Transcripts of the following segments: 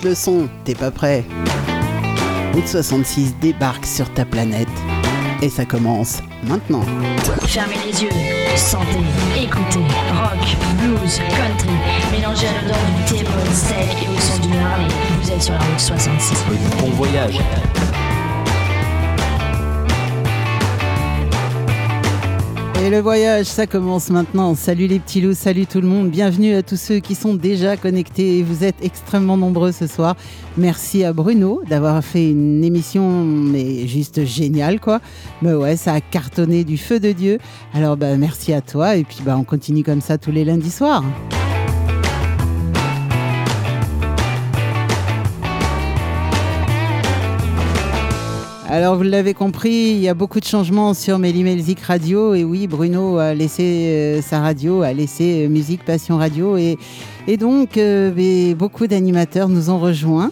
monte le son, t'es pas prêt? Route 66 débarque sur ta planète. Et ça commence maintenant. Fermez les yeux, sentez, écoutez, rock, blues, country, mélangez à l'odeur du thé, steak et au son d'une Harley. Vous êtes sur la route 66. Bon voyage. Et le voyage, ça commence maintenant. Salut les petits loups, salut tout le monde. Bienvenue à tous ceux qui sont déjà connectés. Vous êtes extrêmement nombreux ce soir. Merci à Bruno d'avoir fait une émission mais juste géniale quoi. Mais ouais, ça a cartonné du feu de Dieu. Alors bah merci à toi et puis bah on continue comme ça tous les lundis soirs. Alors vous l'avez compris, il y a beaucoup de changements sur Mélimelzik Radio et oui, Bruno a laissé euh, sa radio, a laissé euh, Musique Passion Radio et, et donc euh, beaucoup d'animateurs nous ont rejoints.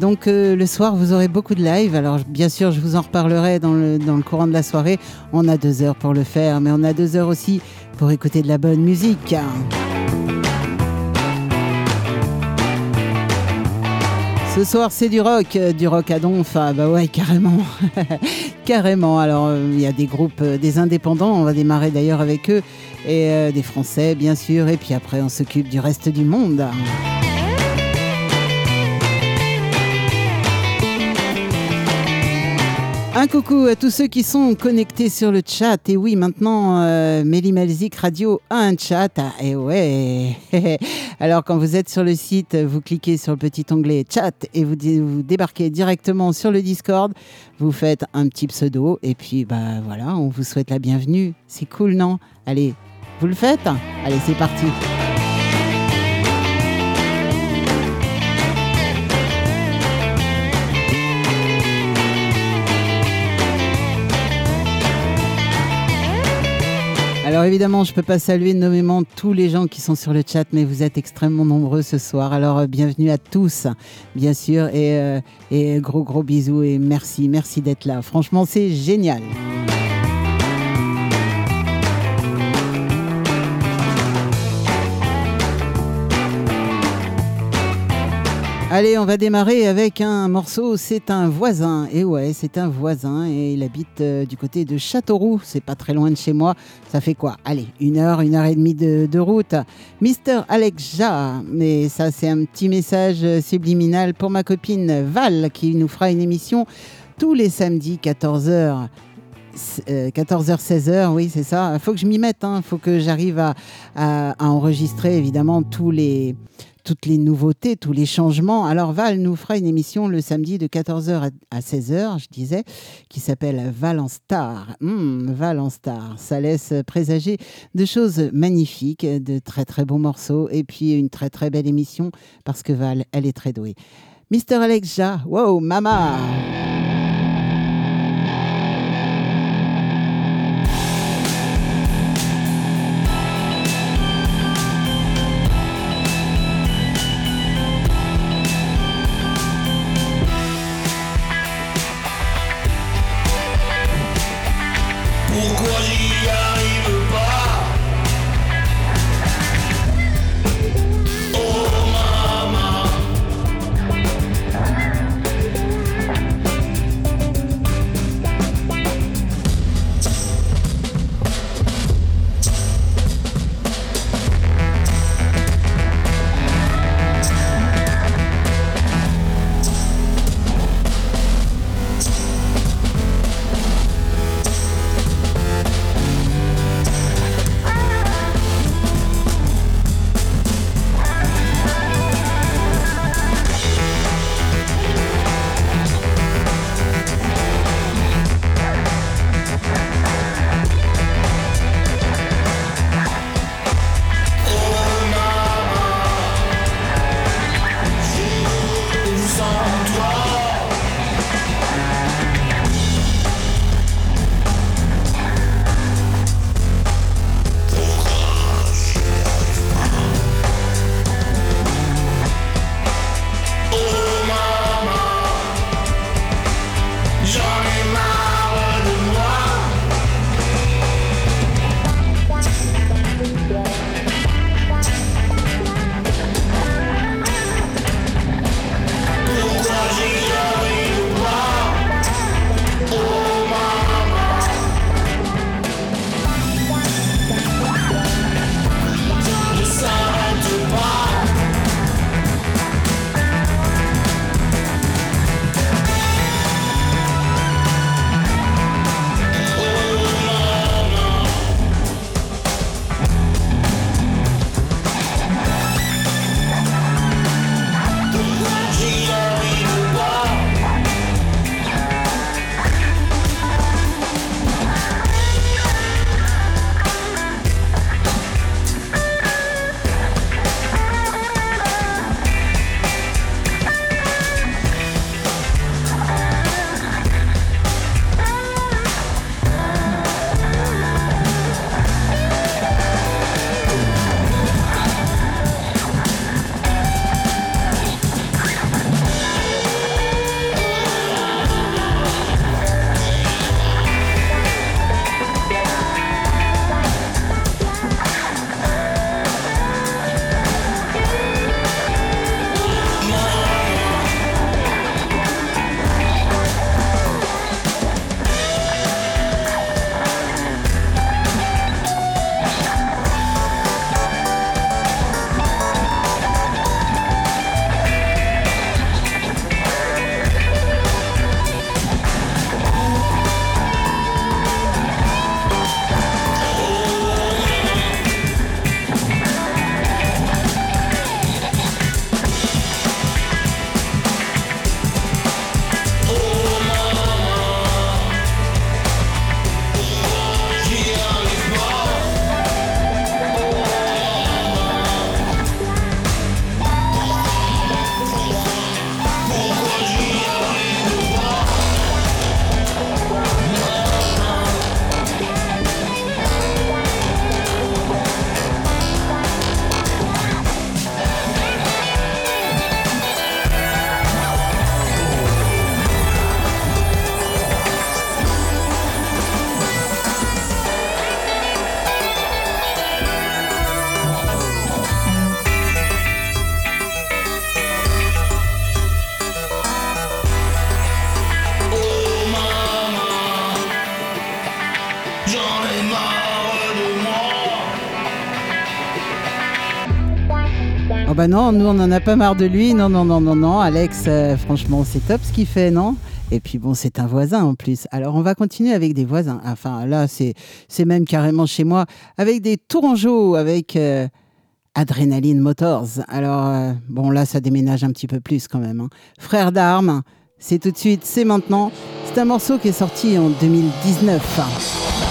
Donc le soir, vous aurez beaucoup de live. Alors bien sûr, je vous en reparlerai dans dans le courant de la soirée. On a deux heures pour le faire, mais on a deux heures aussi pour écouter de la bonne musique. Ce soir, c'est du rock, euh, du rock à donf. Ah bah ouais, carrément. carrément. Alors, euh, il y a des groupes, euh, des indépendants. On va démarrer d'ailleurs avec eux. Et des Français, bien sûr. Et puis après, on s'occupe du reste du monde. Un coucou à tous ceux qui sont connectés sur le chat. Et oui, maintenant, euh, Melzik Radio a un chat. Ah, et ouais. Alors, quand vous êtes sur le site, vous cliquez sur le petit onglet chat et vous, vous débarquez directement sur le Discord. Vous faites un petit pseudo. Et puis, bah voilà, on vous souhaite la bienvenue. C'est cool, non? Allez, vous le faites? Allez, c'est parti. Alors évidemment, je ne peux pas saluer nommément tous les gens qui sont sur le chat, mais vous êtes extrêmement nombreux ce soir. Alors euh, bienvenue à tous, bien sûr, et, euh, et gros gros bisous et merci, merci d'être là. Franchement, c'est génial. Allez, on va démarrer avec un morceau. C'est un voisin. Et ouais, c'est un voisin. Et il habite euh, du côté de Châteauroux. C'est pas très loin de chez moi. Ça fait quoi? Allez, une heure, une heure et demie de, route. Mister Alex Ja. Mais ça, c'est un petit message euh, subliminal pour ma copine Val qui nous fera une émission tous les samedis, 14h. 14h, 16h, oui, c'est ça. Il faut que je m'y mette. Il hein. faut que j'arrive à, enregistrer, évidemment, tous les, toutes les nouveautés, tous les changements. Alors Val nous fera une émission le samedi de 14h à 16h, je disais, qui s'appelle Val en Star. Hmm, Val en Star, ça laisse présager de choses magnifiques, de très très bons morceaux et puis une très très belle émission parce que Val, elle est très douée. Mister Alex Ja, wow, mama 过一 bah non, nous on n'en a pas marre de lui. Non, non, non, non, non. Alex, euh, franchement, c'est top ce qu'il fait, non? Et puis bon, c'est un voisin en plus. Alors on va continuer avec des voisins. Enfin là, c'est même carrément chez moi, avec des tourangeaux, avec euh, Adrenaline Motors. Alors euh, bon, là, ça déménage un petit peu plus quand même. hein. Frère d'armes, c'est tout de suite, c'est maintenant. C'est un morceau qui est sorti en 2019.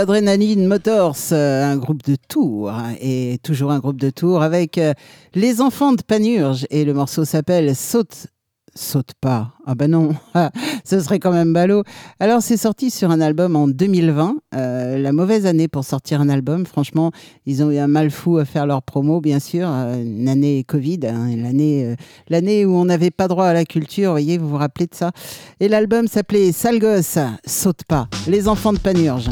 Adrenaline Motors, euh, un groupe de Tours, hein, et toujours un groupe de Tours avec euh, les enfants de Panurge, et le morceau s'appelle Saute. Saute pas. Ah ben non, ce serait quand même ballot. Alors c'est sorti sur un album en 2020, euh, la mauvaise année pour sortir un album. Franchement, ils ont eu un mal fou à faire leur promo, bien sûr. une année Covid, hein, l'année l'année où on n'avait pas droit à la culture. Voyez, vous vous rappelez de ça Et l'album s'appelait Sale gosse, saute pas. Les enfants de Panurge.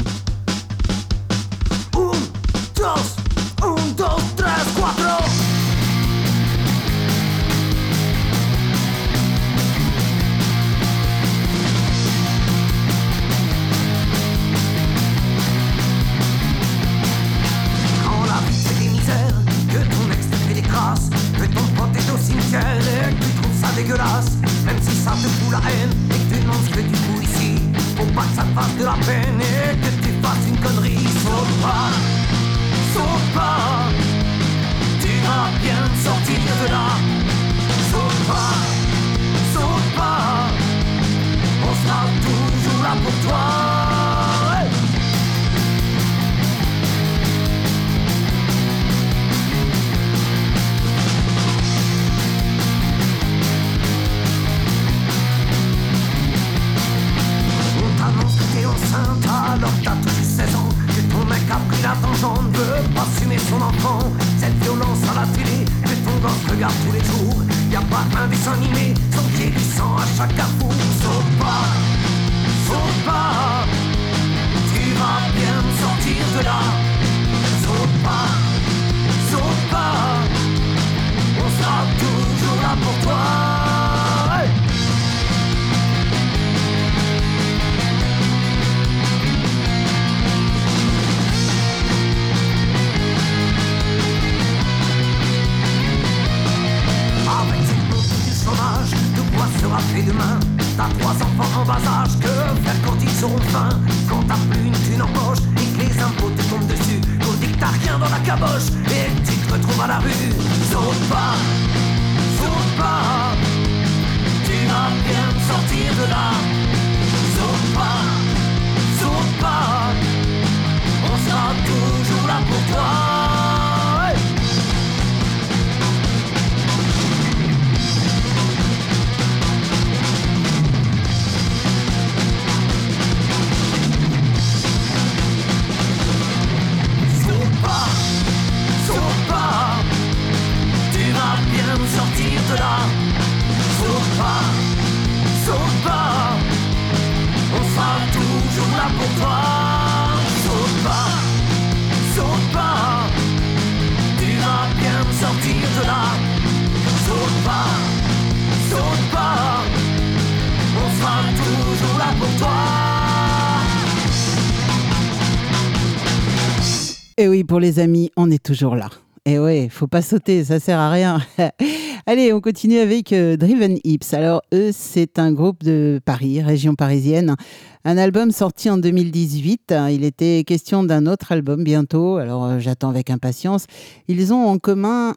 Les amis, on est toujours là. Et ouais, faut pas sauter, ça sert à rien. Allez, on continue avec euh, Driven Hips. Alors, eux, c'est un groupe de Paris, région parisienne. Un album sorti en 2018. Il était question d'un autre album bientôt. Alors, euh, j'attends avec impatience. Ils ont en commun,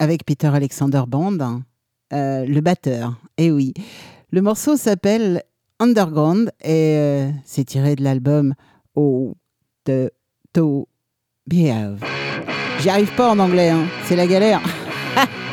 avec Peter Alexander Band, euh, le batteur. Et oui. Le morceau s'appelle Underground et c'est tiré de l'album Oh, the To Behave. J'y arrive pas en anglais, hein. c'est la galère.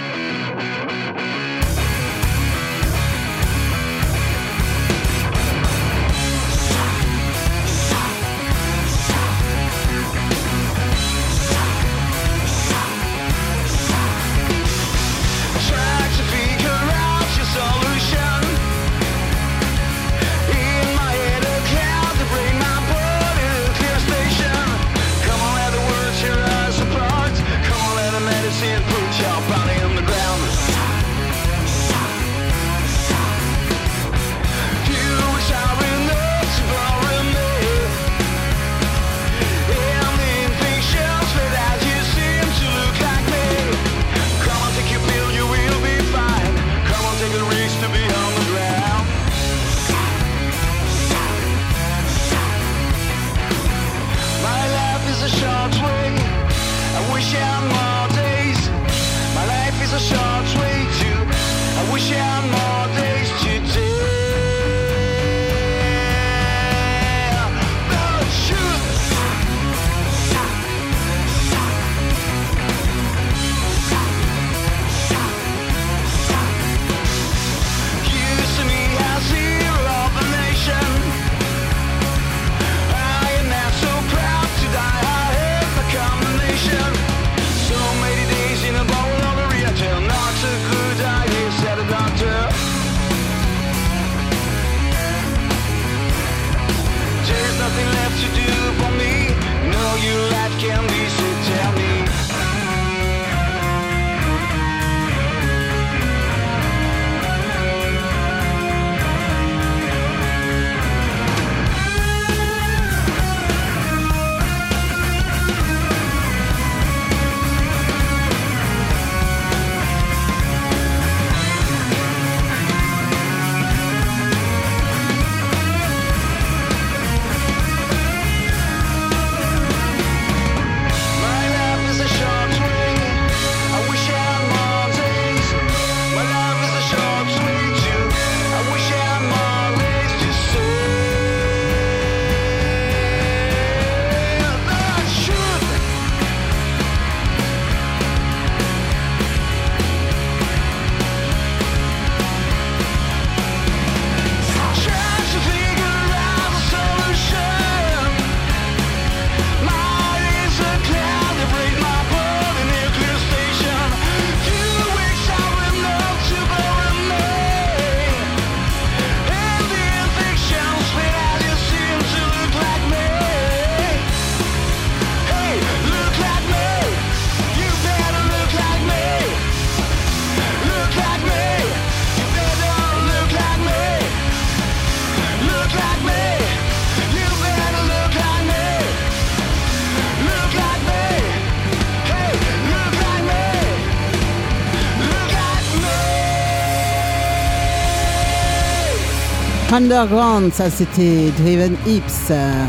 Underground, ça c'était Driven Hips. Euh,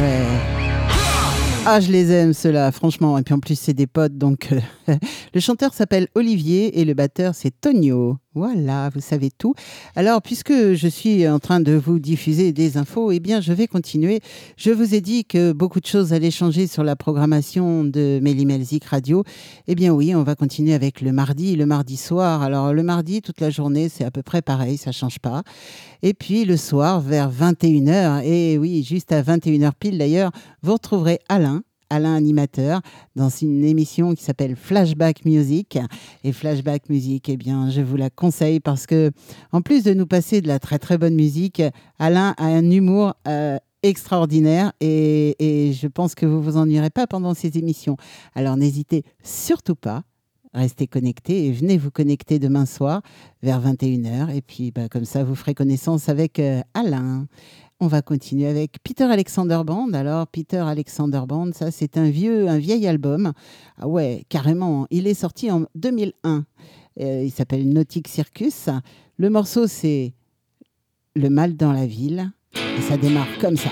ouais. Ah, je les aime ceux-là, franchement. Et puis en plus, c'est des potes. Donc, euh, le chanteur s'appelle Olivier et le batteur, c'est Tonio. Voilà, vous savez tout. Alors, puisque je suis en train de vous diffuser des infos, eh bien, je vais continuer. Je vous ai dit que beaucoup de choses allaient changer sur la programmation de Melzik Radio. Eh bien, oui, on va continuer avec le mardi, le mardi soir. Alors, le mardi, toute la journée, c'est à peu près pareil, ça change pas. Et puis, le soir, vers 21h, et oui, juste à 21h pile d'ailleurs, vous retrouverez Alain Alain Animateur dans une émission qui s'appelle Flashback Music. Et Flashback Music, eh bien, je vous la conseille parce que, en plus de nous passer de la très très bonne musique, Alain a un humour euh, extraordinaire et, et, je pense que vous vous ennuierez pas pendant ces émissions. Alors n'hésitez surtout pas. Restez connectés et venez vous connecter demain soir vers 21h. Et puis, bah, comme ça, vous ferez connaissance avec euh, Alain. On va continuer avec Peter Alexander Band. Alors, Peter Alexander Band, ça, c'est un vieux, un vieil album. Ah ouais, carrément. Il est sorti en 2001. Euh, il s'appelle Nautic Circus. Le morceau, c'est Le mal dans la ville. Et ça démarre comme ça.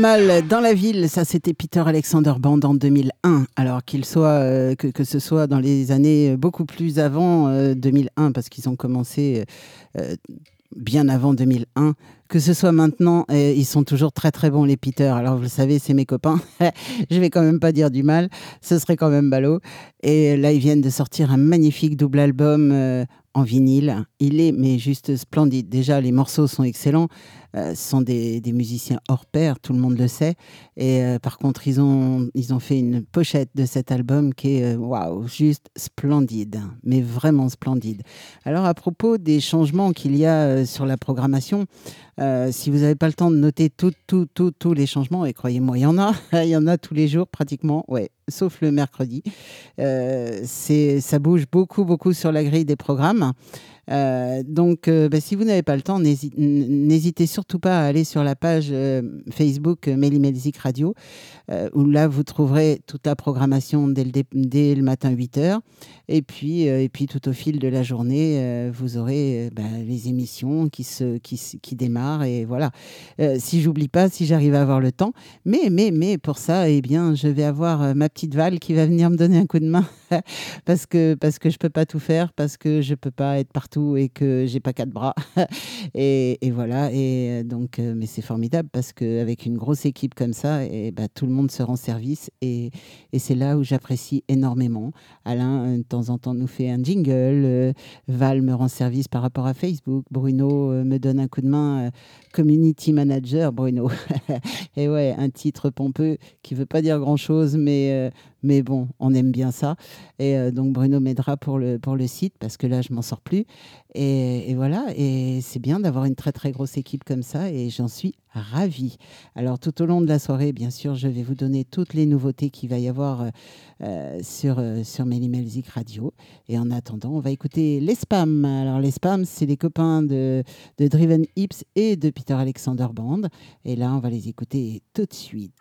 Dans la ville, ça c'était Peter Alexander Band en 2001. Alors qu'il soit euh, que, que, ce soit dans les années beaucoup plus avant 2001 euh, parce qu'ils ont commencé euh, bien avant 2001. Que ce soit maintenant, ils sont toujours très très bons les Peter. Alors vous le savez, c'est mes copains. Je vais quand même pas dire du mal, ce serait quand même ballot. Et là, ils viennent de sortir un magnifique double album en vinyle. Il est mais juste splendide. Déjà, les morceaux sont excellents. Euh, sont des, musiciens hors pair, tout le monde le sait. Et euh, par contre, ils ont, ils ont fait une pochette de cet album qui est, euh, waouh, juste splendide, mais vraiment splendide. Alors, à propos des changements qu'il y a sur la programmation, si vous n'avez pas le temps de noter tous tout, tout, tous les changements, et croyez-moi, il y en a, il y en a tous les jours pratiquement, ouais, sauf le mercredi. ça bouge beaucoup, beaucoup sur la grille des programmes. Euh, donc, euh, bah, si vous n'avez pas le temps, n'hésitez surtout pas à aller sur la page euh, Facebook Mélimelzik Radio, où là, vous trouverez toute la programmation dès le, dès le matin 8h. Et puis, et puis, tout au fil de la journée, vous aurez bah, les émissions qui, se, qui, qui démarrent. Et voilà. si j'oublie pas, si j'arrive à avoir le temps. Mais, mais, mais pour ça, eh bien, je vais avoir ma petite Val qui va venir me donner un coup de main parce que, parce que je peux pas tout faire, parce que je peux pas être partout et que j'ai pas quatre bras. et, voilà. Et euh, donc, euh, mais c'est formidable parce qu'avec une grosse équipe comme ça, bah, tout le monde se rend service. Et, et c'est là où j'apprécie énormément. Alain, euh, de temps en temps, nous fait un jingle. Val me rend service par rapport à Facebook. Bruno me donne un coup de main. community manager, Bruno. et ouais, un titre pompeux qui veut pas dire grand chose, mais mais bon, on aime bien ça. Et euh, donc Bruno m'aidera pour le, pour le site parce que là, je m'en sors plus. Et, voilà, et c'est bien d'avoir une très très grosse équipe comme ça et j'en suis ravie. Alors tout au long de la soirée, bien sûr, je vais vous donner toutes les nouveautés qu'il va y avoir euh, euh, sur, sur Melzik Radio. Et en attendant, on va écouter les spams. Alors les spams, c'est les copains de, de Driven Hips et de Peter Alexander Band. Et là, on va les écouter tout de suite.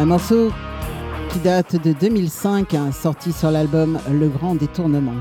Un morceau qui date de 2005, hein, sorti sur l'album Le Grand Détournement.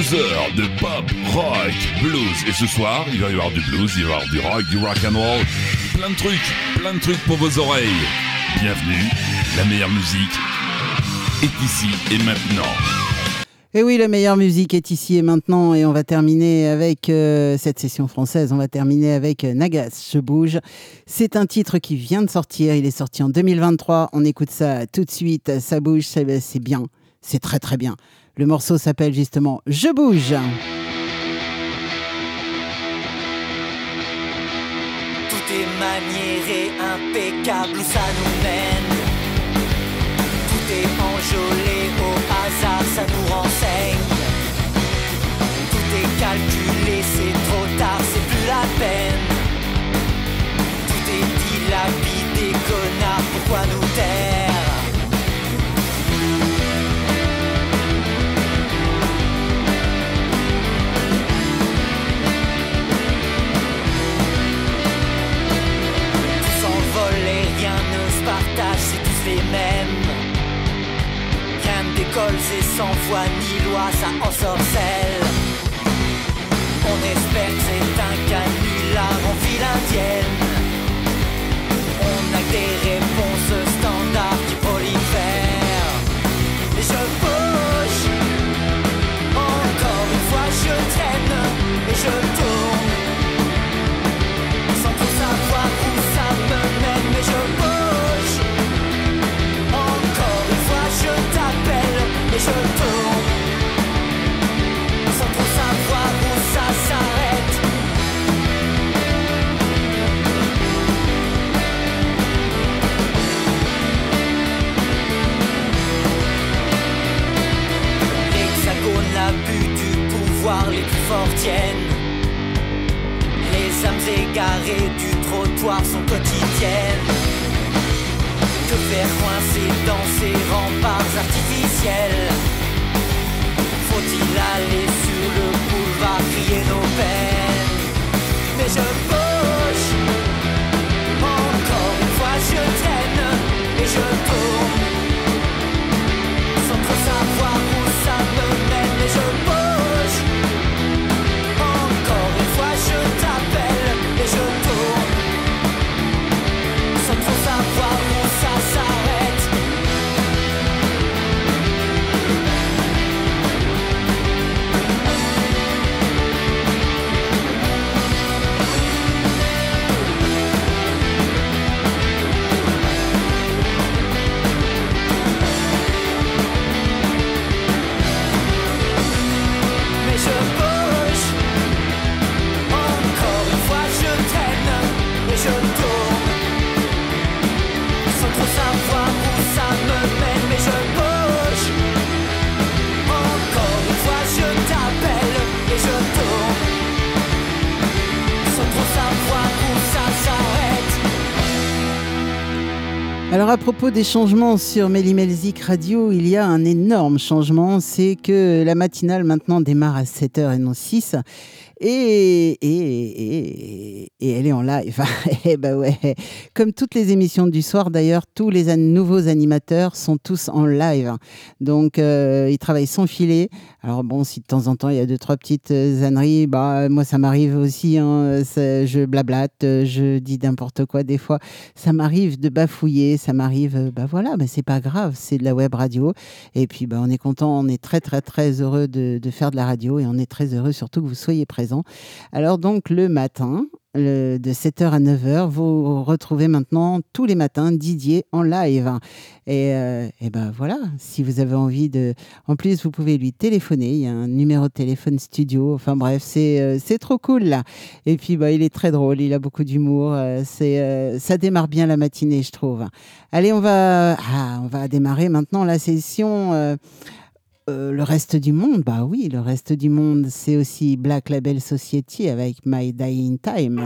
Heures de pop, rock, blues. Et ce soir, il va y avoir du blues, il va y avoir du rock, du rock and roll. Plein de trucs, plein de trucs pour vos oreilles. Bienvenue, la meilleure musique est ici et maintenant. Et oui, la meilleure musique est ici et maintenant. Et on va terminer avec euh, cette session française. On va terminer avec euh, Nagas, Je bouge. C'est un titre qui vient de sortir. Il est sorti en 2023. On écoute ça tout de suite. Ça bouge, c'est bien. C'est très très bien. Le morceau s'appelle justement Je bouge. Tout est maniéré, impeccable où ça nous mène. Tout est enjolé au hasard, ça nous renseigne. Tout est calculé, Décolle, c'est sans foi ni loi, ça ensorcelle. On espère que c'est un canular en file indienne. On a des les plus forts tiennent. Les âmes égarées du trottoir sont quotidiennes. Que faire coincer dans ces remparts artificiels? Faut-il aller sur le boulevard crier nos peines? Mais je bouge Alors à propos des changements sur Mélimelzik Radio, il y a un énorme changement, c'est que la matinale maintenant démarre à 7h et non 6. Et, et, et, et elle est en live. Eh ben ouais. Comme toutes les émissions du soir d'ailleurs, tous les nouveaux animateurs sont tous en live. Donc euh, ils travaillent sans filet. Alors bon, si de temps en temps il y a deux, trois petites euh, âneries, bah, moi ça m'arrive aussi. hein. Je blablate, euh, je dis n'importe quoi des fois ça m'arrive de bafouiller, ça m'arrive, bah voilà, bah c'est pas grave, c'est de la web radio. Et puis bah, on est content, on est très très très heureux de, de faire de la radio et on est très heureux surtout que vous soyez présents. Alors donc le matin, de 7h à 9h, vous retrouvez maintenant tous les matins Didier en live. Et, euh, ben voilà, si vous avez envie de... En plus, vous pouvez lui téléphoner, il y a un numéro de téléphone studio, enfin bref, c'est euh, trop cool là. Et puis bah, il est très drôle, il a beaucoup d'humour, euh, c'est euh, ça démarre bien la matinée, je trouve. Allez, on va, ah, on va démarrer maintenant la session. Euh, le reste du monde, bah oui, le reste du monde, c'est aussi Black Label Society avec My Dying Time.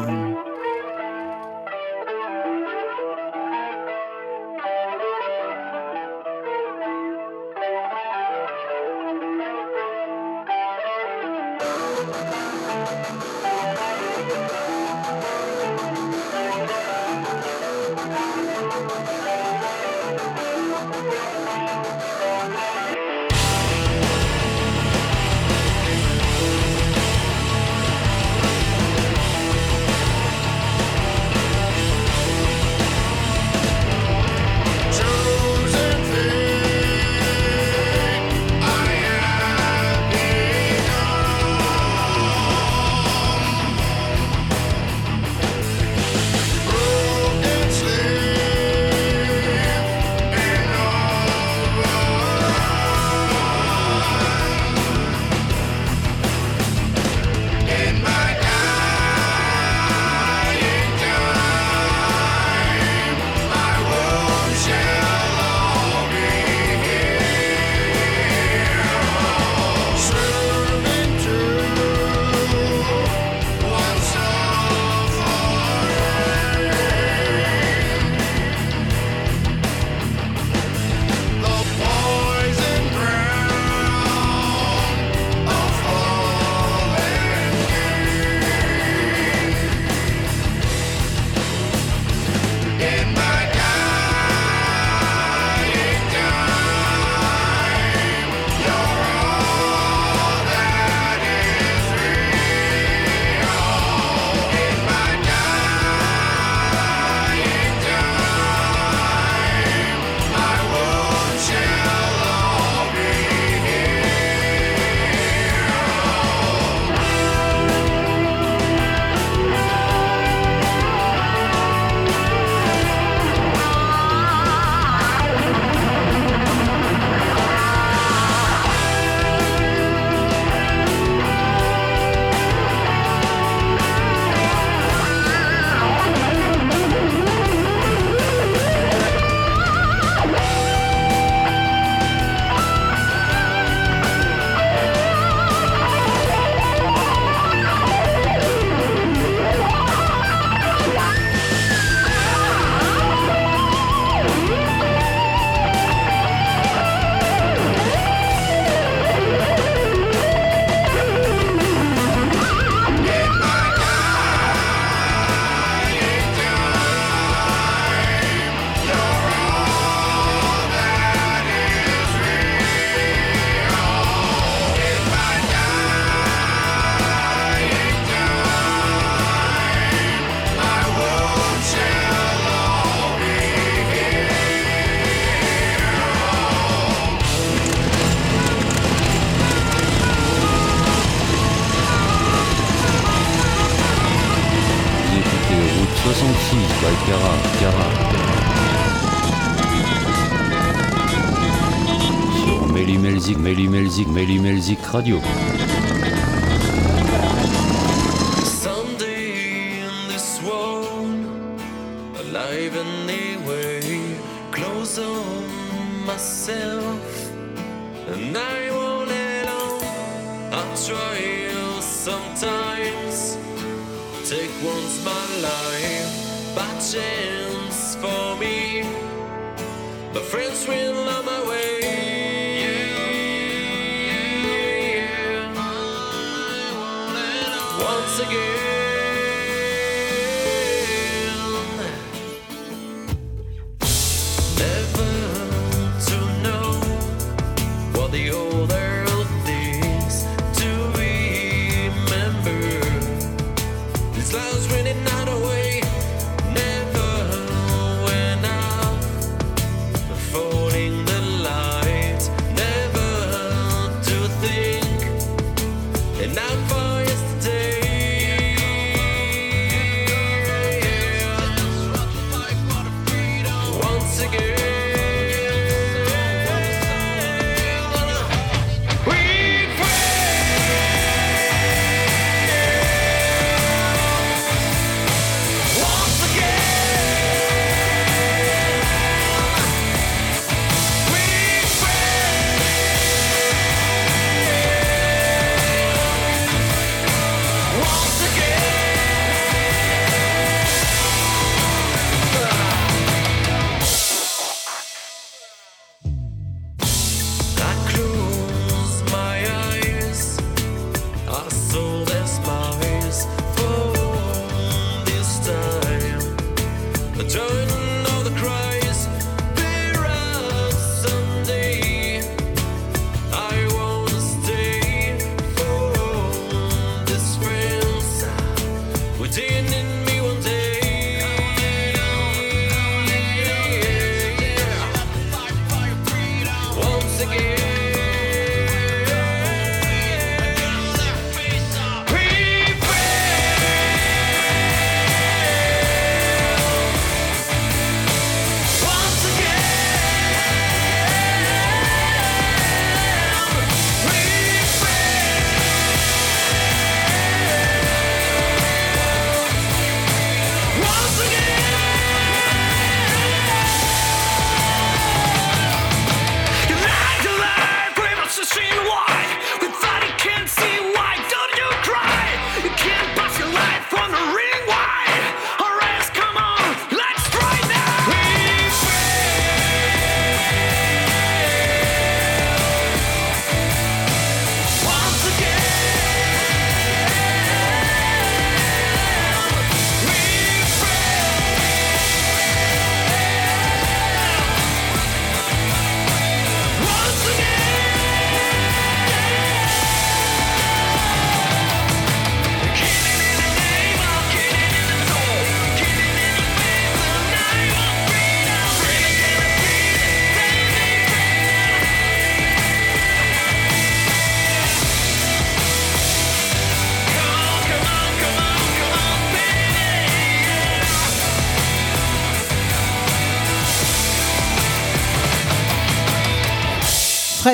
Radyo.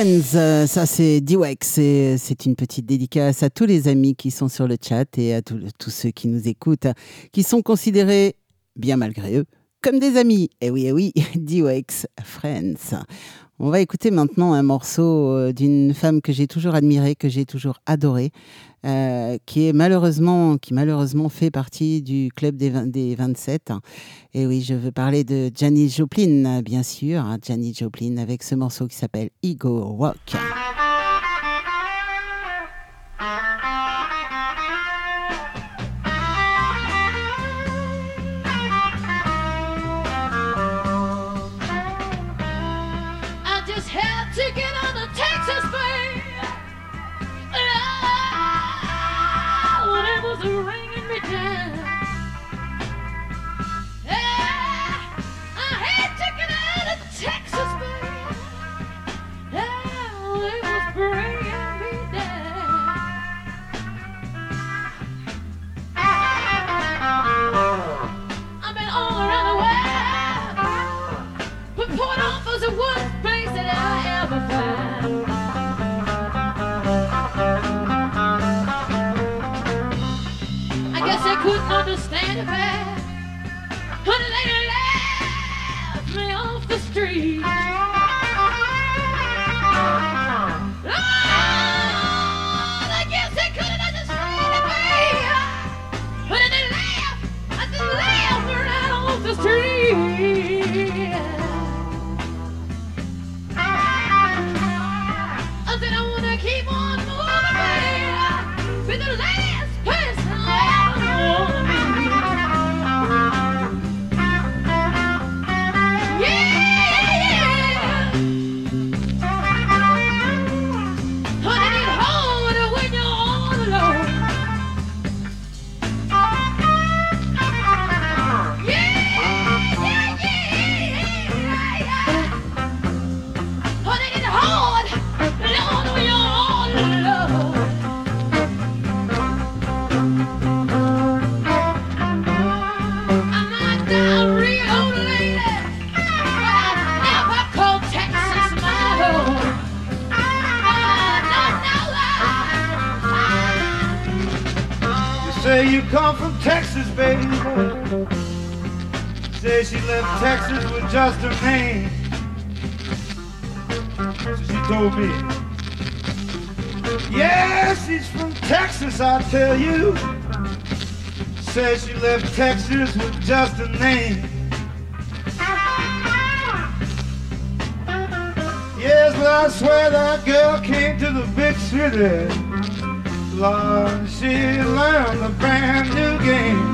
Friends, euh, ça c'est Diwex, c'est une petite dédicace à tous les amis qui sont sur le chat et à tous ceux qui nous écoutent, qui sont considérés, bien malgré eux, comme des amis. Eh oui, eh oui, Diwex, Friends. On va écouter maintenant un morceau euh, d'une femme que j'ai toujours admirée, que j'ai toujours adorée, euh, qui est malheureusement, qui malheureusement fait partie du club des, 20, des 27. Et oui, je veux parler de Janis Joplin, bien sûr, hein, Janis Joplin, avec ce morceau qui s'appelle Ego Rock. Hallelujah. baby. Lady, left me off the street. left Texas with just a name. Yes, but I swear that girl came to the big city. Lord, she learned a brand new game.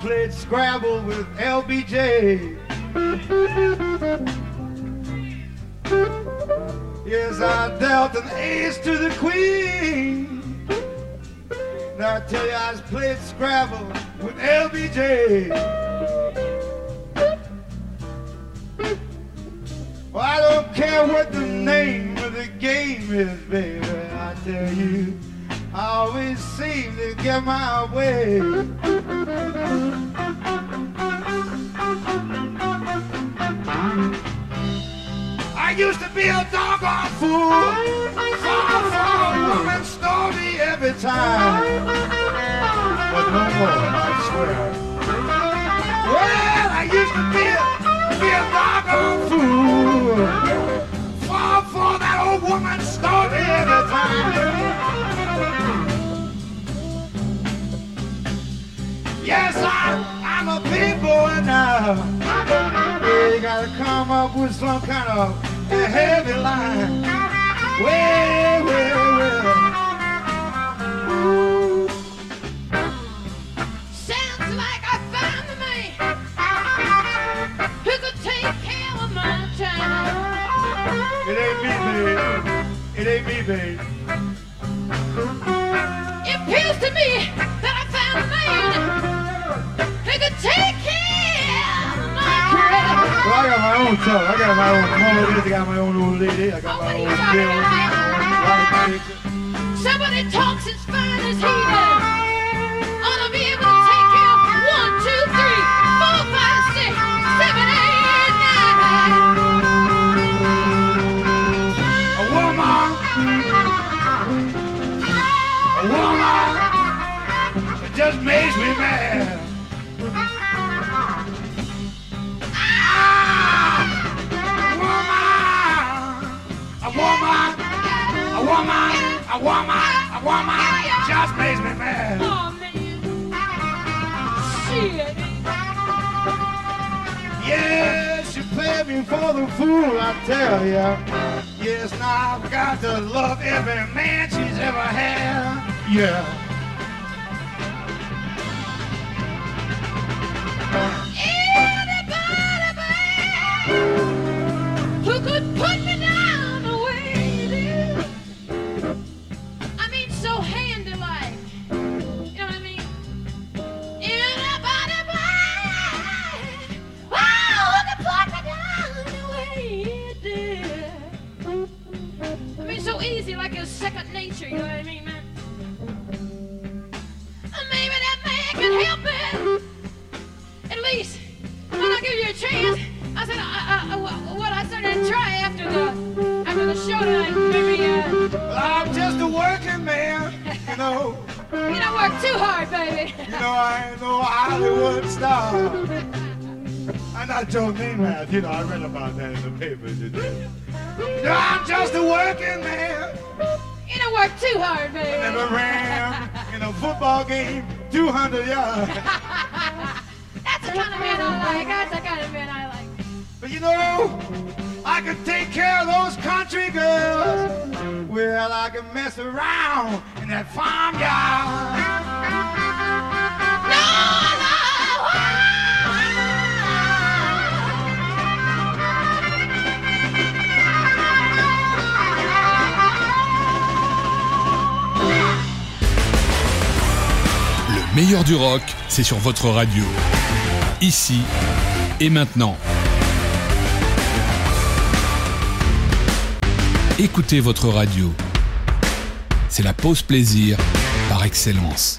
played Scrabble with LBJ. Yes, I dealt an ace to the I've got to love every man she's ever had. Yeah. c'est sur votre radio. Ici et maintenant. Écoutez votre radio. C'est la pause plaisir par excellence.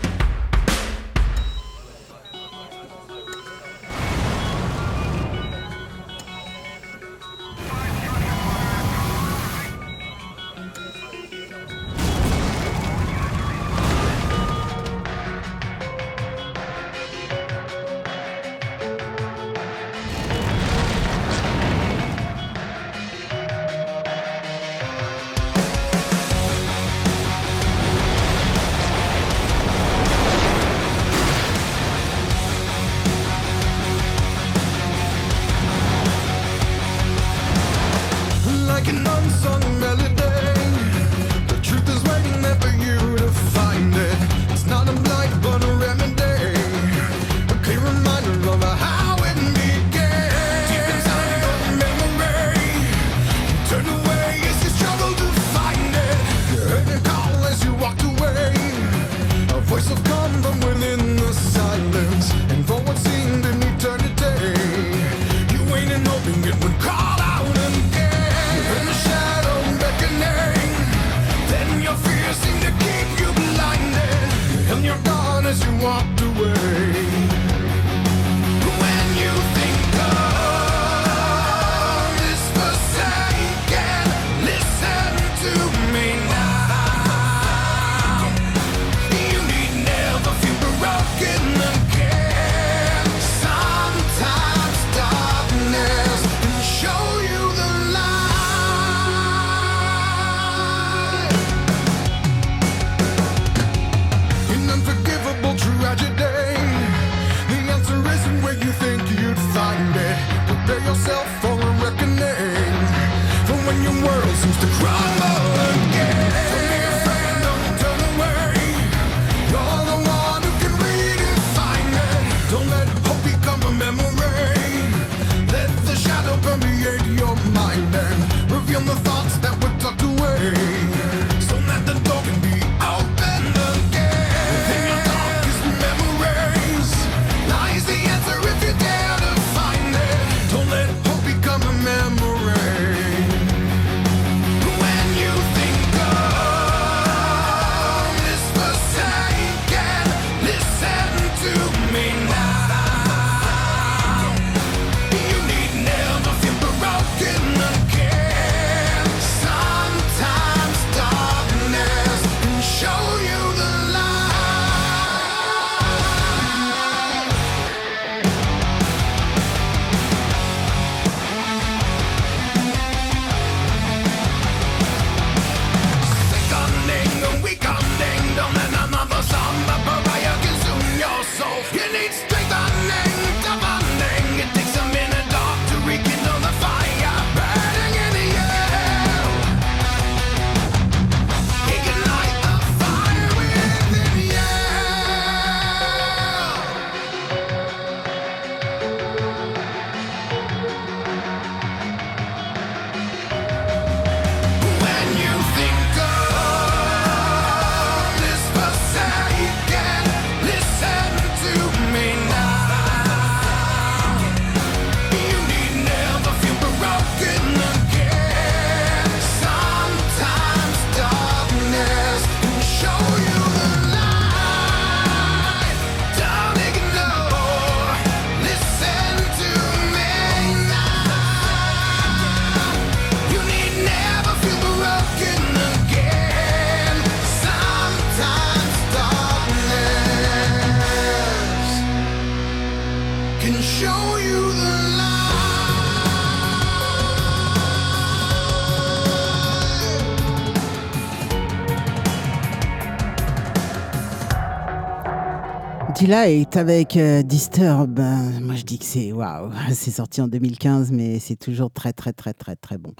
Delight avec euh, Disturb. Moi, je dis que c'est waouh. C'est sorti en 2015, mais c'est toujours très, très, très, très, très bon.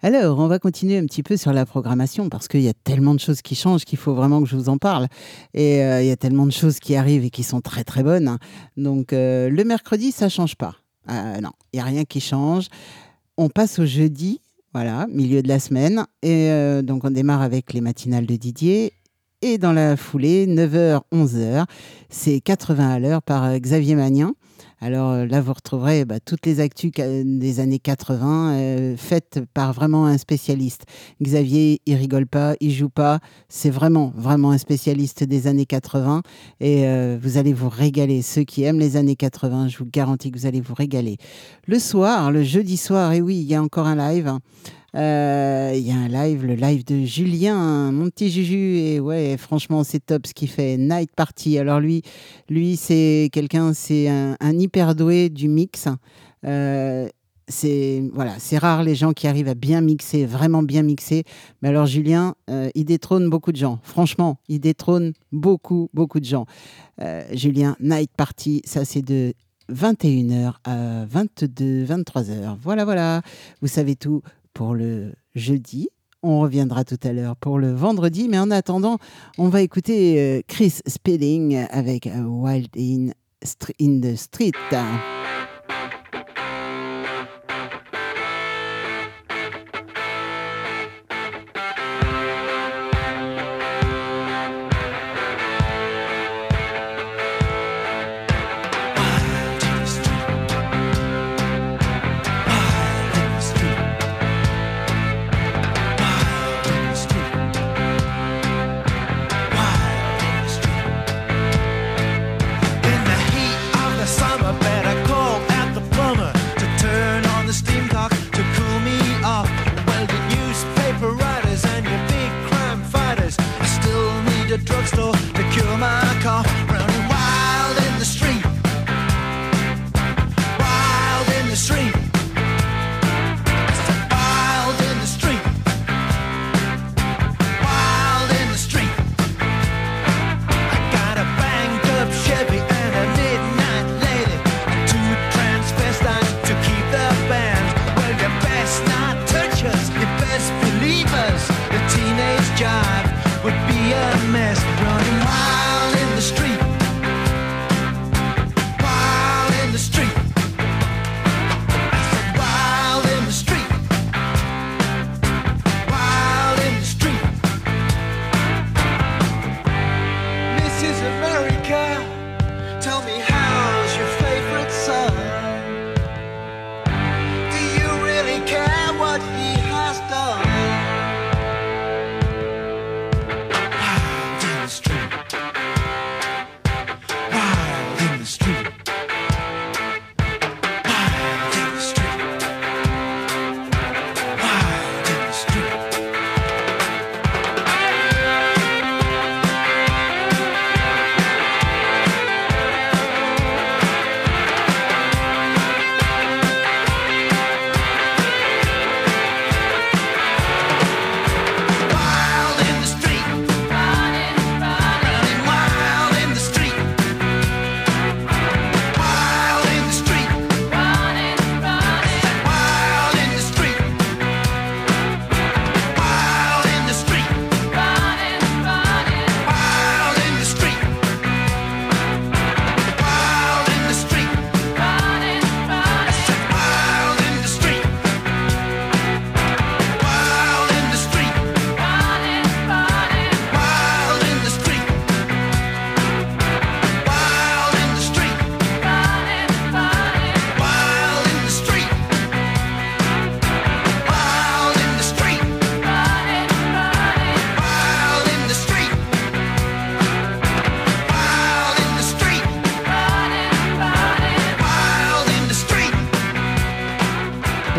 Alors, on va continuer un petit peu sur la programmation parce qu'il y a tellement de choses qui changent qu'il faut vraiment que je vous en parle. Et euh, il y a tellement de choses qui arrivent et qui sont très, très bonnes. hein. Donc, euh, le mercredi, ça change pas. Non, il n'y a rien qui change. On passe au jeudi. Voilà, milieu de la semaine. Et donc, on démarre avec les matinales de Didier. Et dans la foulée, 9h, 11h, c'est 80 à l'heure par euh, Xavier Magnin. Alors euh, là, vous retrouverez bah, toutes les actus des années 80 euh, faites par vraiment un spécialiste. Xavier, il rigole pas, il joue pas. C'est vraiment, vraiment un spécialiste des années 80. Et euh, vous allez vous régaler. Ceux qui aiment les années 80, je vous garantis que vous allez vous régaler. Le soir, le jeudi soir, et oui, il y a encore un live. Euh, Il y a un live, le live de Julien, mon petit Juju. Et ouais, franchement, c'est top ce qu'il fait. Night Party. Alors lui, lui c'est quelqu'un, c'est un, un hyper doué du mix. Euh, c'est voilà, c'est rare les gens qui arrivent à bien mixer, vraiment bien mixer. Mais alors Julien, euh, il détrône beaucoup de gens. Franchement, il détrône beaucoup, beaucoup de gens. Julien, Night Party, ça c'est de 21h à 22, 23h. Voilà, voilà. Vous savez tout pour le jeudi. On reviendra tout à l'heure pour le vendredi. Mais en attendant, on va écouter euh, Chris Spedding avec euh, Wild in, in the Street.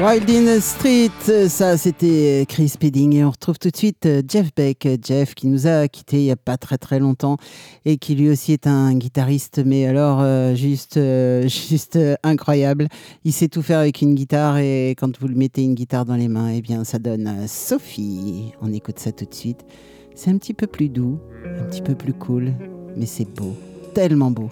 Wild in the Street, ça c'était Chris Spedding et on retrouve tout de suite euh, Jeff Beck. Jeff qui nous a quittés il n'y a pas très très longtemps et qui lui aussi est un guitariste mais alors euh, juste, euh, juste euh, incroyable. Il sait tout faire avec une guitare et quand vous lui mettez une guitare dans les mains, eh bien ça donne euh, Sophie. On écoute ça tout de suite. C'est un petit peu plus doux, un petit peu plus cool, mais c'est beau, tellement beau.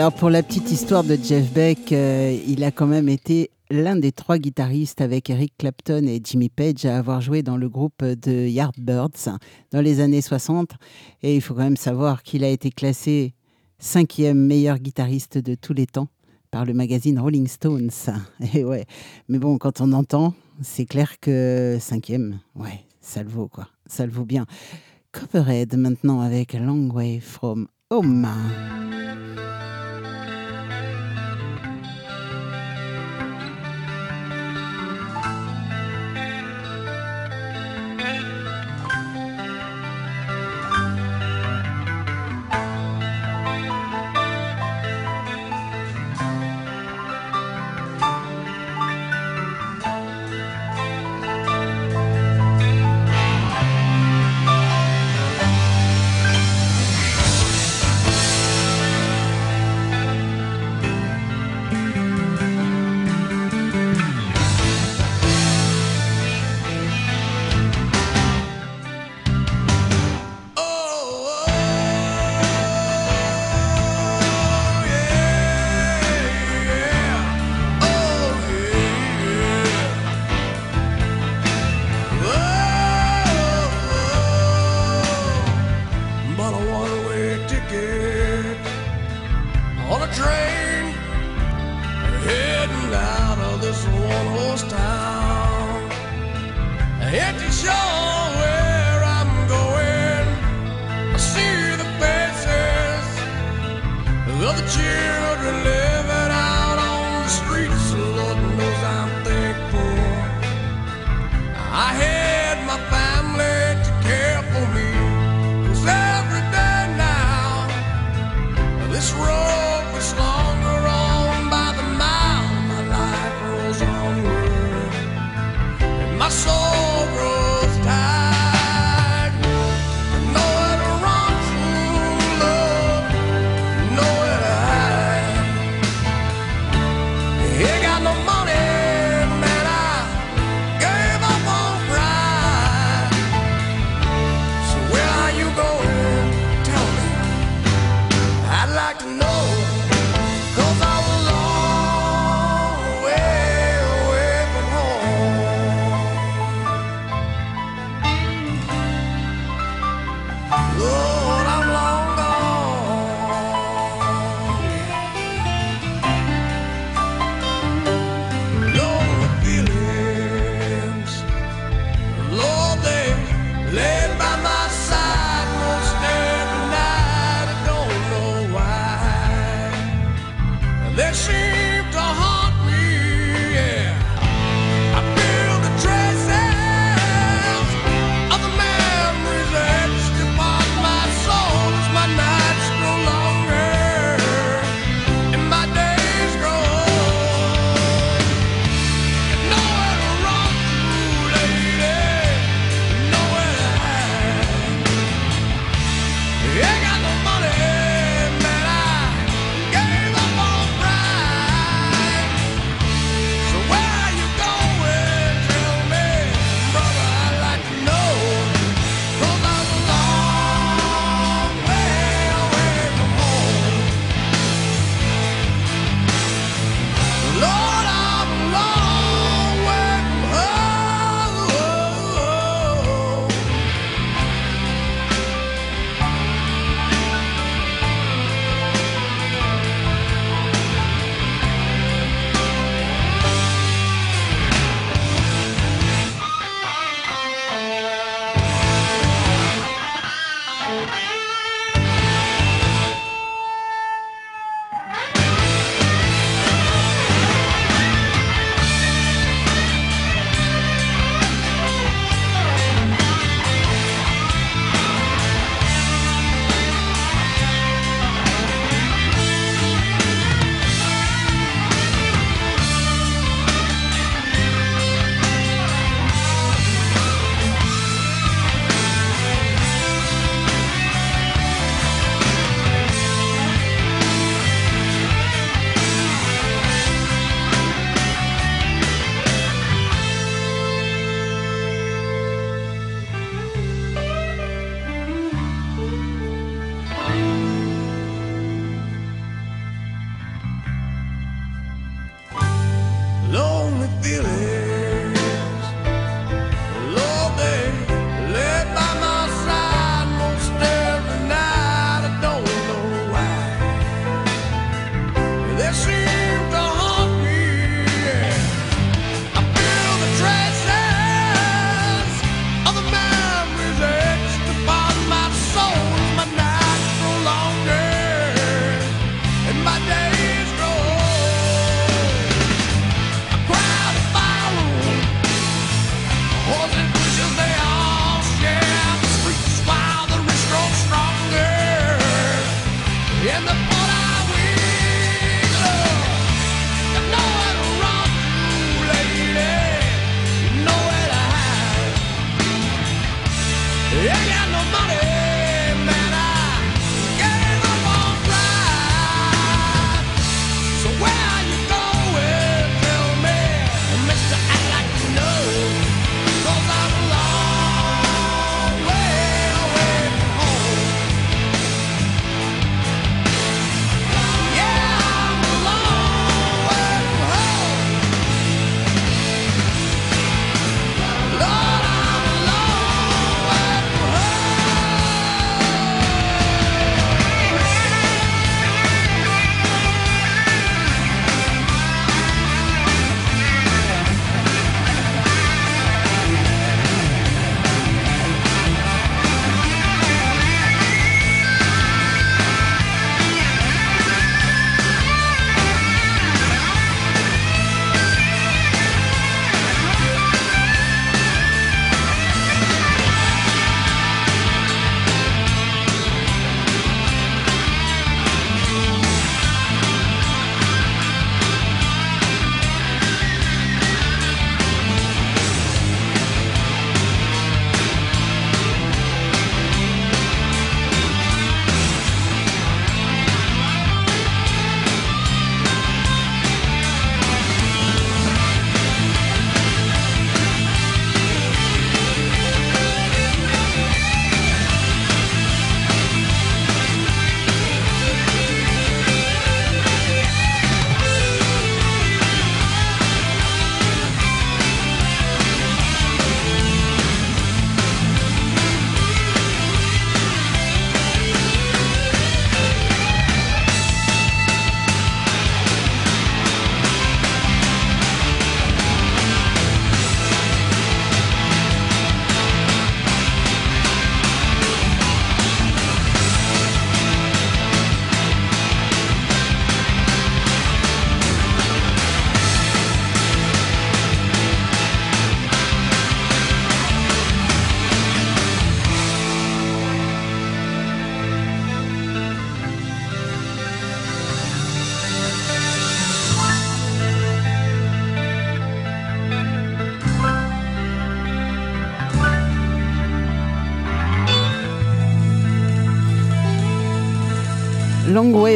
Alors pour la petite histoire de Jeff Beck, euh, il a quand même été l'un des trois guitaristes avec Eric Clapton et Jimmy Page à avoir joué dans le groupe de Yardbirds dans les années 60. Et il faut quand même savoir qu'il a été classé cinquième meilleur guitariste de tous les temps par le magazine Rolling Stones. Et ouais. Mais bon, quand on entend, c'est clair que cinquième, ouais, ça le vaut quoi. Ça le vaut bien. Copperhead maintenant avec Long Way From Home.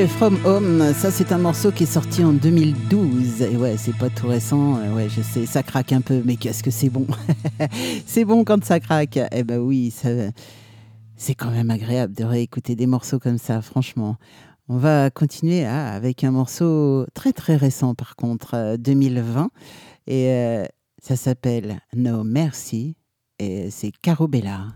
From Home, ça c'est un morceau qui est sorti en 2012. Et ouais, c'est pas tout récent, euh, ouais, je sais, ça craque un peu, mais qu'est-ce que c'est bon? C'est bon quand ça craque Eh ben oui, c'est quand même agréable de réécouter des morceaux comme ça, franchement. On va continuer ah, avec un morceau très très récent par contre, euh, 2020. Et euh, ça s'appelle No Merci, et c'est Caro Bella.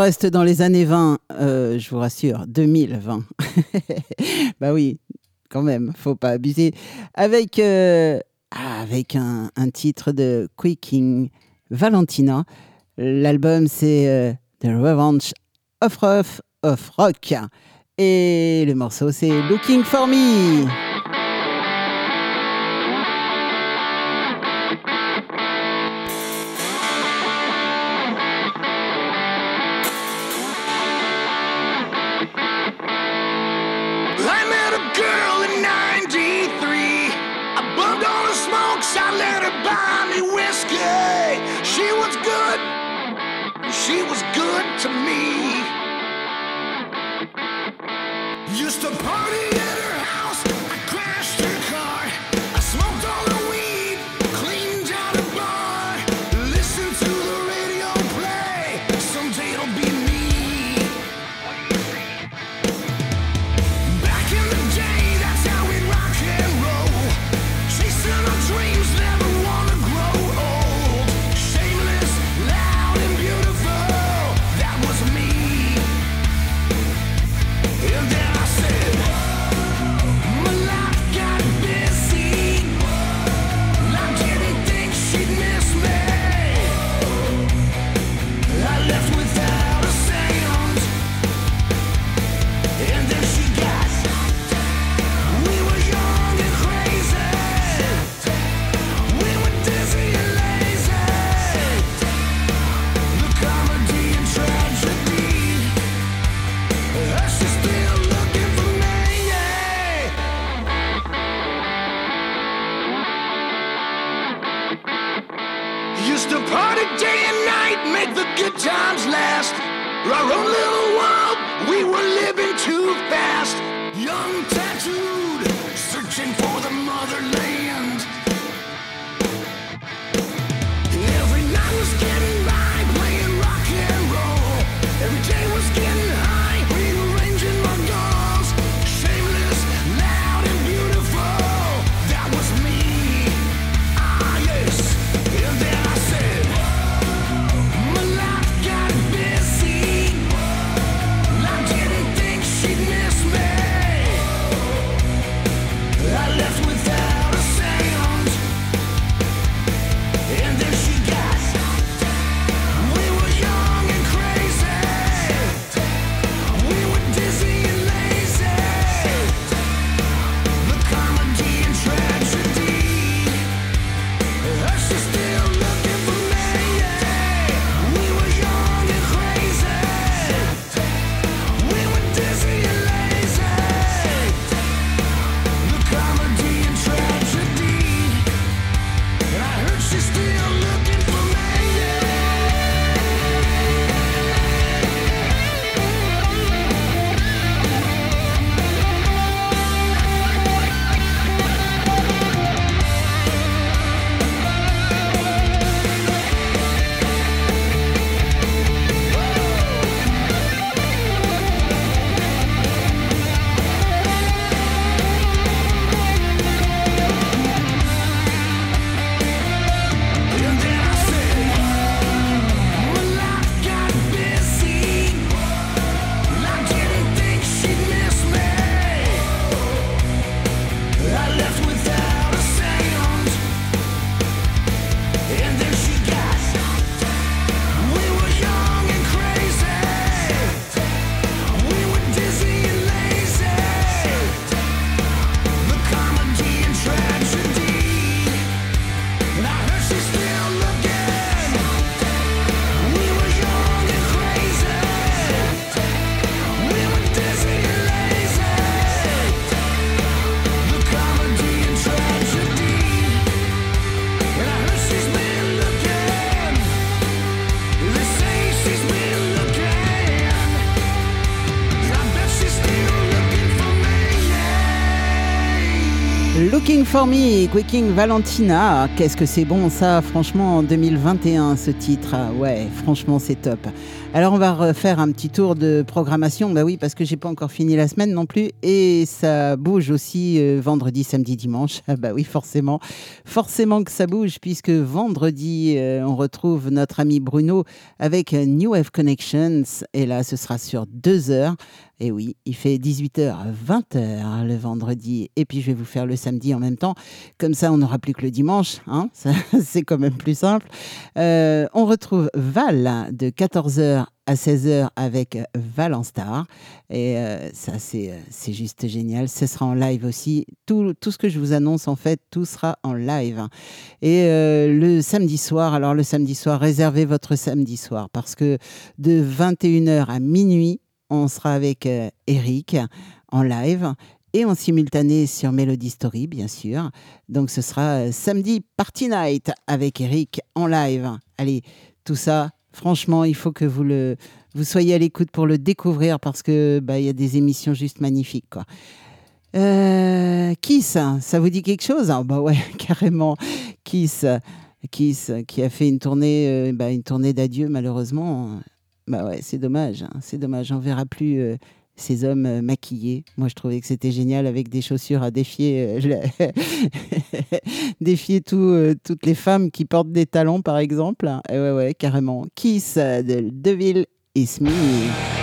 reste dans les années 20, euh, je vous rassure, 2020. bah oui, quand même, faut pas abuser. Avec, euh, ah, avec un, titre de Quaking Valentina. L'album, c'est euh, The Revenge of Rough of Rock. Et le morceau, c'est Looking for Me. For Me, Quaking Valentina. Qu'est-ce que c'est bon ça, franchement, en 2021, ce titre. Ouais, franchement, c'est top. Alors, on va refaire un petit tour de programmation. Bah oui, parce que j'ai pas encore fini la semaine non plus. Et ça bouge aussi euh, vendredi, samedi, dimanche. Ah bah oui, forcément. Forcément que ça bouge, puisque vendredi, euh, on retrouve notre ami Bruno avec New Wave Connections. Et là, ce sera sur deux heures. Et oui, il fait 18h à 20h le vendredi. Et puis je vais vous faire le samedi en même temps. Comme ça, on n'aura plus que le dimanche. Hein c'est quand même plus simple. Euh, on retrouve Val de 14h à 16h avec Val en Star. Et euh, ça, c'est, euh, c'est juste génial. Ce sera en live aussi. Tout, tout ce que je vous annonce, en fait, tout sera en live. Et euh, le samedi soir, alors le samedi soir, réservez votre samedi soir parce que de 21h à minuit, on sera avec euh, Eric en live et en simultané sur Melody Story, bien sûr. Donc ce sera euh, samedi Party Night avec Eric en live. Allez, tout ça, franchement, il faut que vous le vous soyez à l'écoute pour le découvrir parce que bah il y a des émissions juste magnifiques quoi. Euh, Kiss, ça vous dit quelque chose? Ah Bah ouais, carrément. Kiss, Kiss, qui a fait une tournée, euh, bah, une tournée d'adieu malheureusement. Bah ouais, c'est dommage, hein, c'est dommage. On verra plus euh, ces hommes euh, maquillés. Moi, je trouvais que c'était génial avec des chaussures à défier, euh, défier euh, toutes les femmes qui portent des talons, par exemple. Et ouais, ouais, carrément. Kiss de Deville is Me.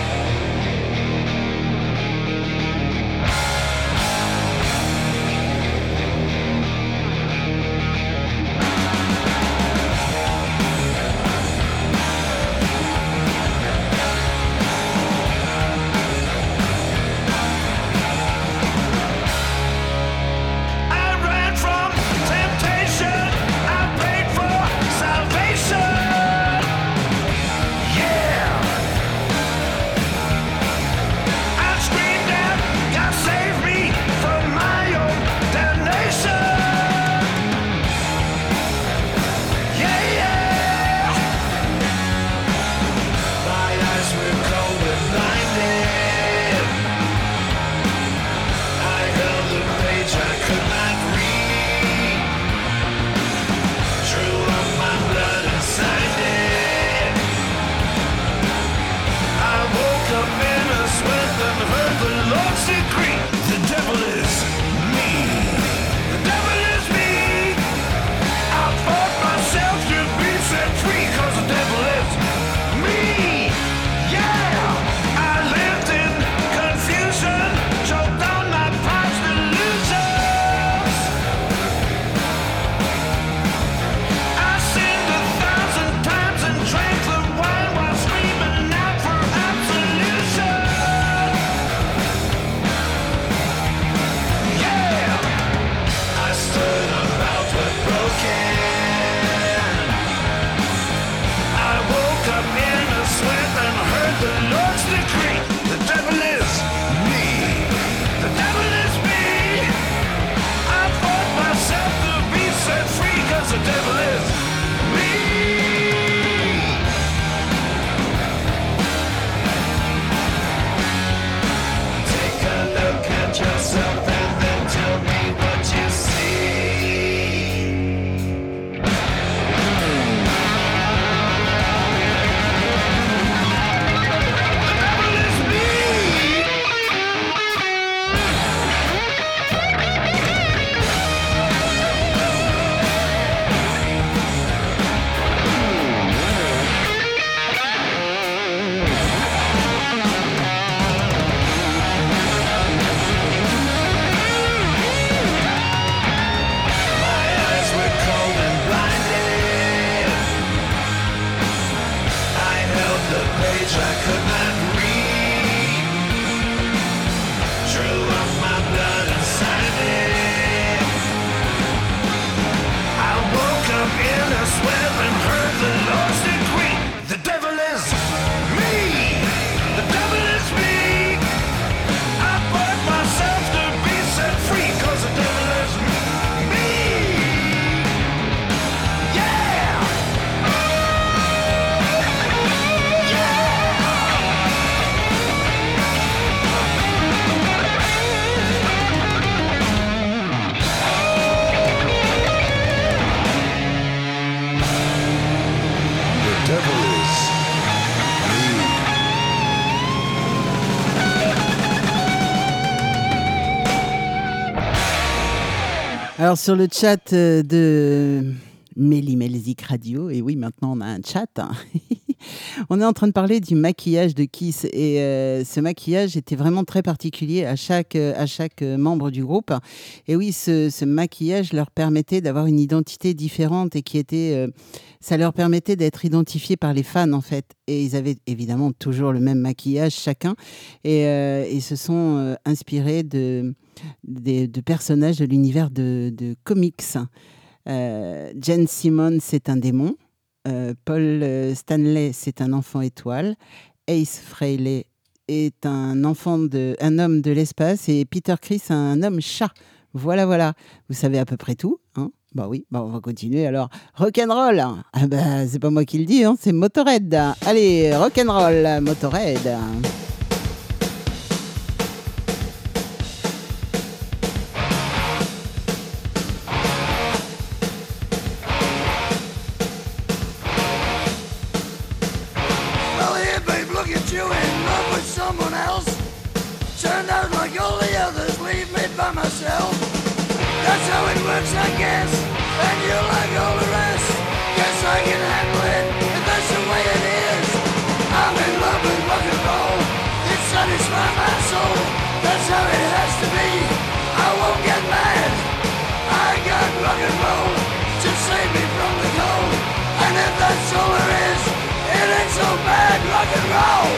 Alors sur le chat euh, de Mélimelzik Radio, et oui maintenant on a un chat, hein. on est en train de parler du maquillage de Kiss et euh, ce maquillage était vraiment très particulier à chaque, euh, à chaque membre du groupe. Et oui, ce, ce maquillage leur permettait d'avoir une identité différente et qui était, ça leur permettait d'être identifiés par les fans en fait. Et ils avaient évidemment toujours le même maquillage chacun et, ils se sont inspirés de des, de personnages de l'univers de, comics. Euh, Jen Simon, c'est un démon. Euh, Paul euh, Stanley, c'est un enfant étoile. Ace Frehley est un enfant de, un homme de l'espace et Peter Chris, un homme chat. Voilà, voilà. Vous savez à peu près tout. Hein bah oui, bah on va continuer alors. Rock'n'roll Ah bah c'est pas moi qui le dis, hein, c'est Motorhead. Allez, rock'n'roll, Motorhead. go!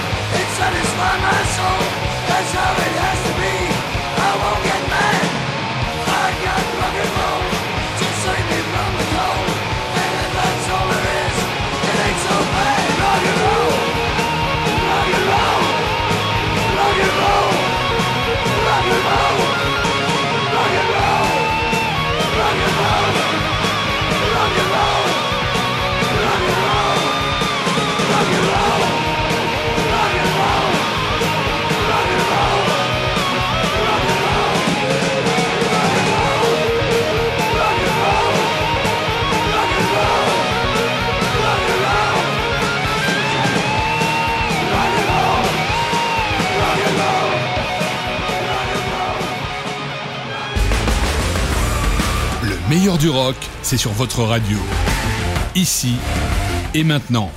satisfy my soul. That's how it is. meilleur du rock, c'est sur votre radio. Ici et maintenant.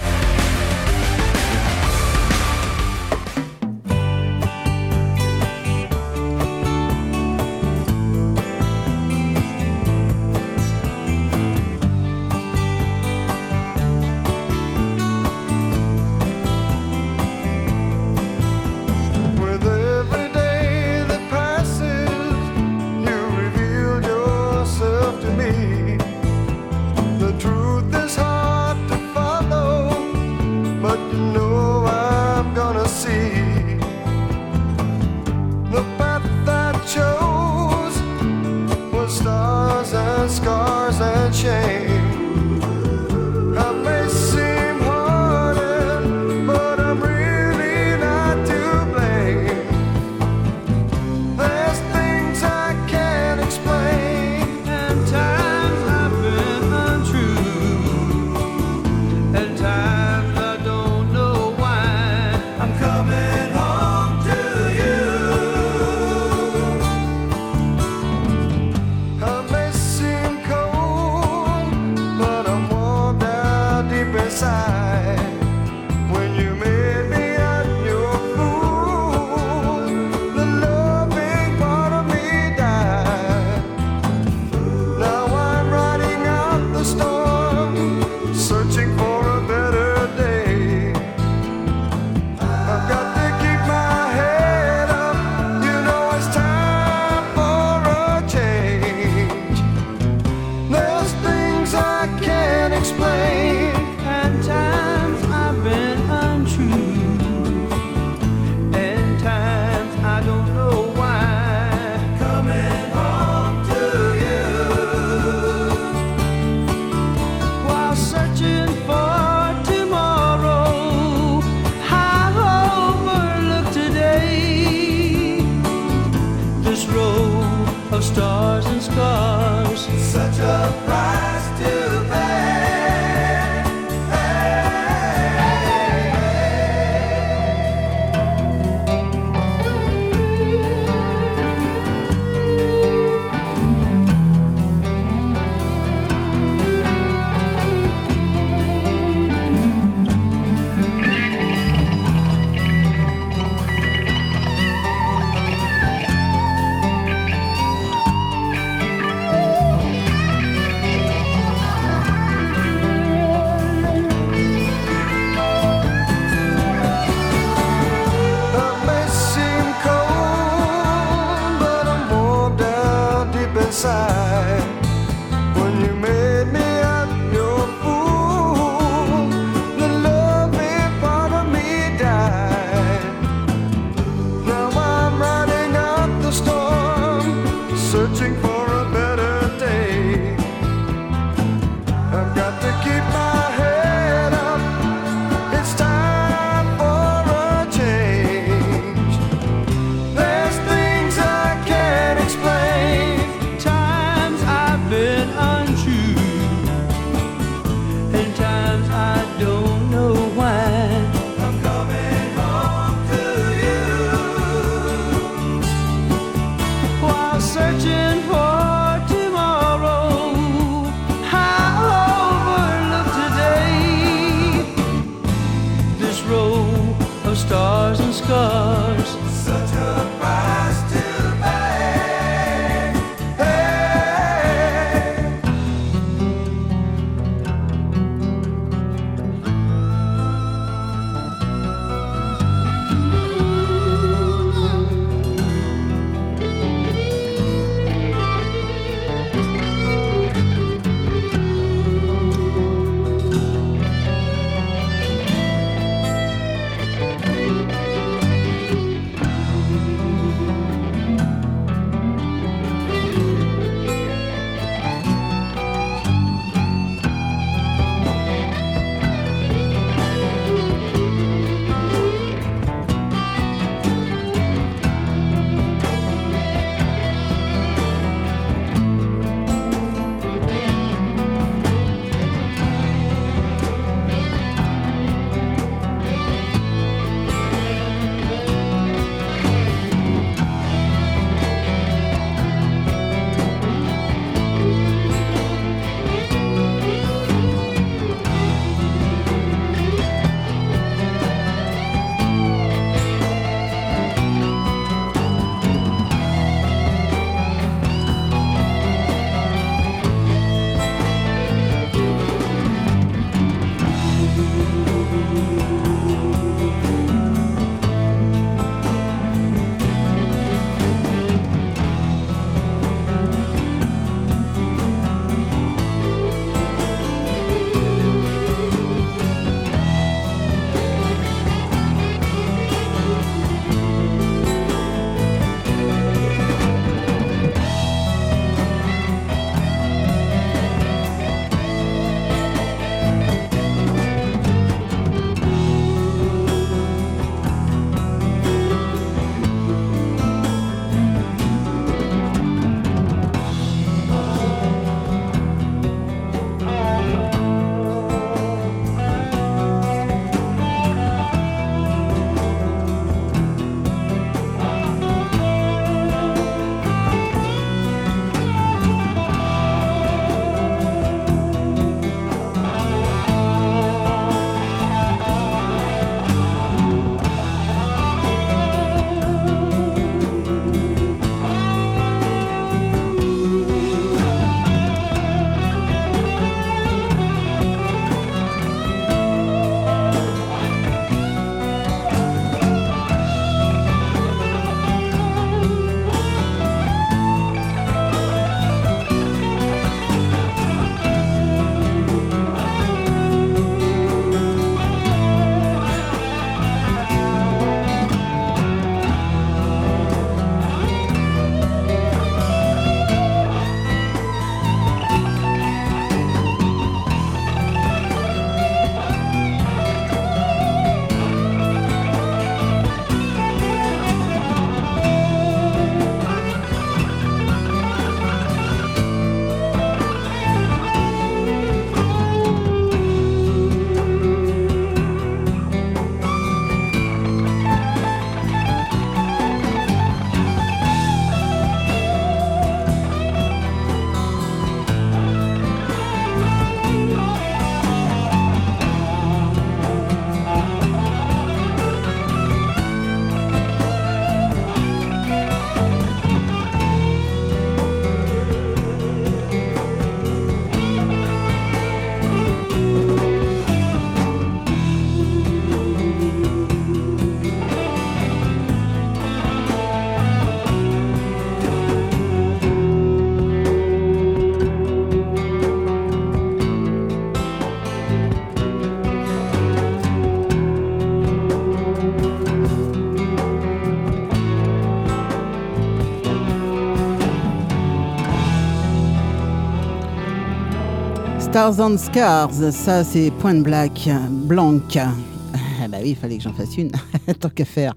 Stars on Scars, ça c'est Point Black, Blanc. Ah bah oui, il fallait que j'en fasse une, tant qu'à faire.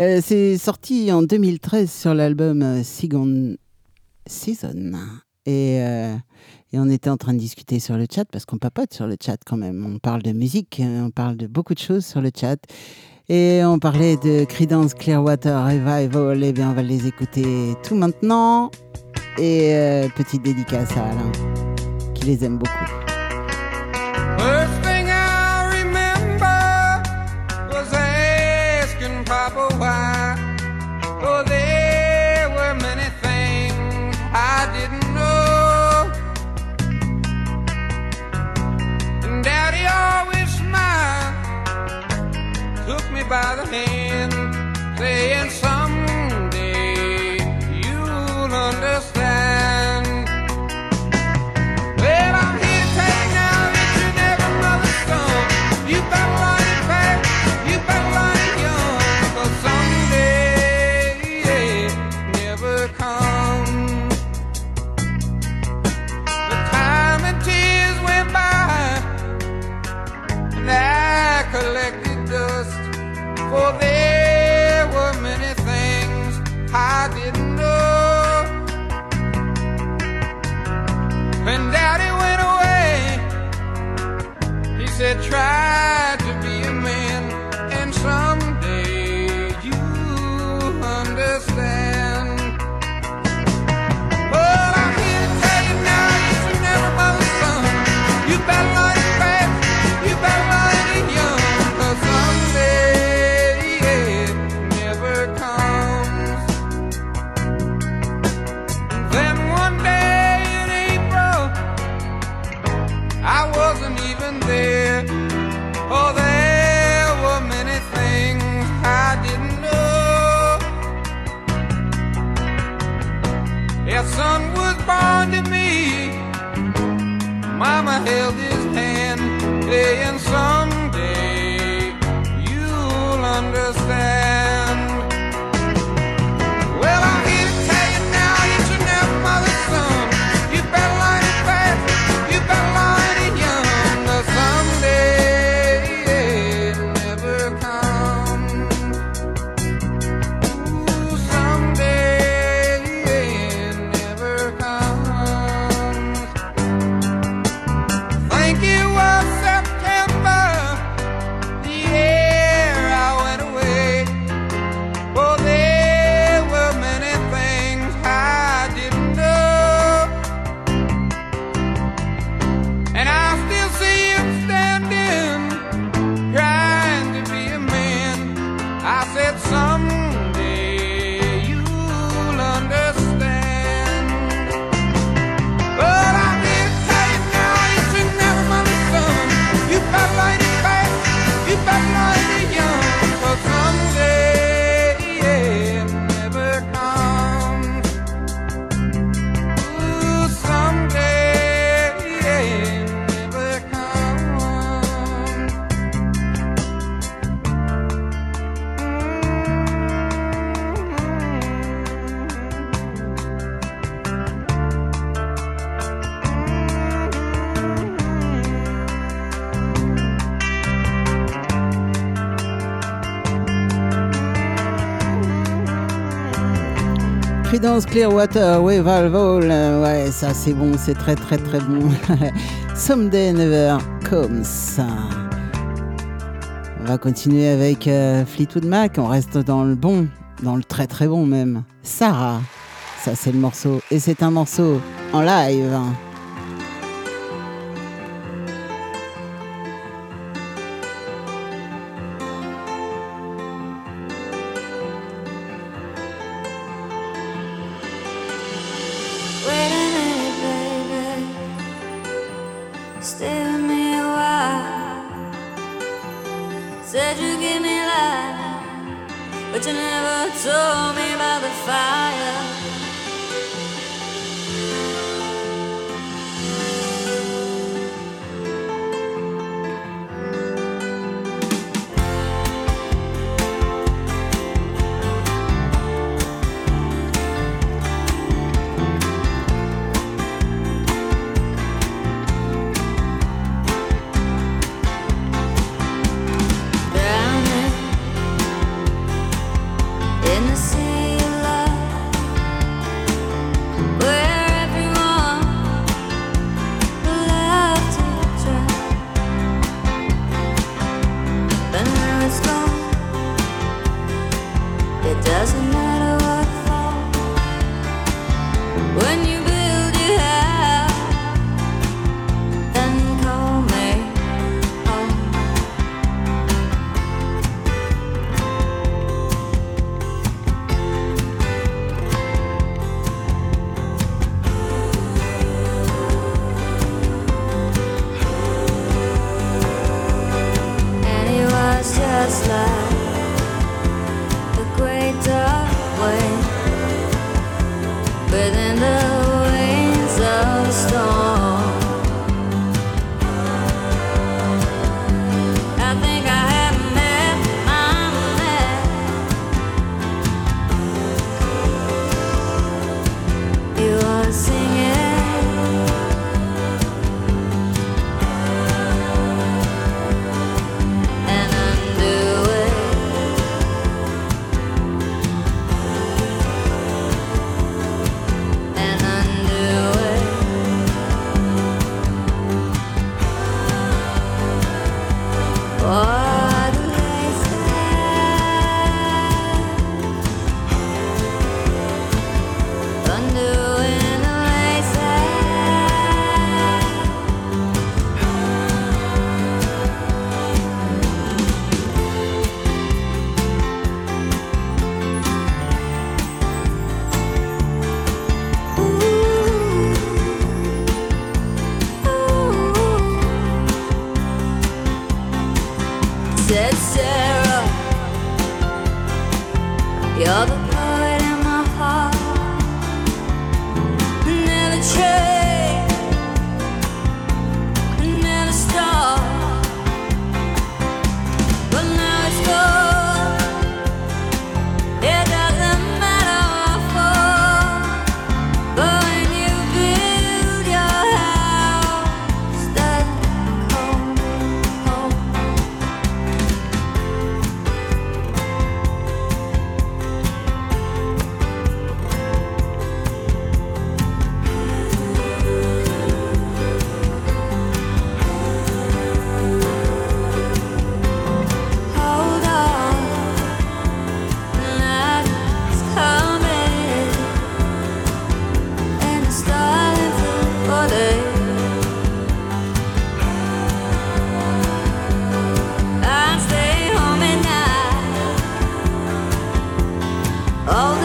Euh, c'est sorti en 2013 sur l'album Second Season. Et, euh, et on était en train de discuter sur le chat, parce qu'on papote sur le chat quand même. On parle de musique, euh, on parle de beaucoup de choses sur le chat. Et on parlait de Creedence Clearwater Revival. Eh bien, on va les écouter tout maintenant. Et euh, petite dédicace à Alain, les aime beaucoup. Creedence Clearwater Revival, ouais, ça c'est bon, c'est très très très bon. Someday Never Comes. On va continuer avec euh, Fleetwood Mac, on reste dans le bon, dans le très très bon même. Sarah, ça c'est le morceau, et c'est un morceau en live. But you never told me about the fire. All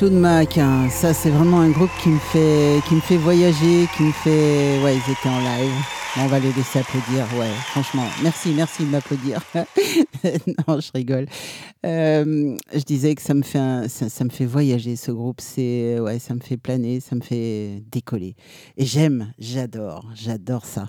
Fleetwood Mac, hein, ça c'est vraiment un groupe qui me fait, qui me fait voyager, qui me fait, ouais, ils étaient en live. On va les laisser applaudir, ouais, franchement. Merci, merci de m'applaudir. non, je rigole. Euh, je disais que ça me fait, ça me fait voyager ce groupe. C'est, ouais, ça me fait planer, ça me fait décoller. Et j'aime, j'adore, j'adore ça.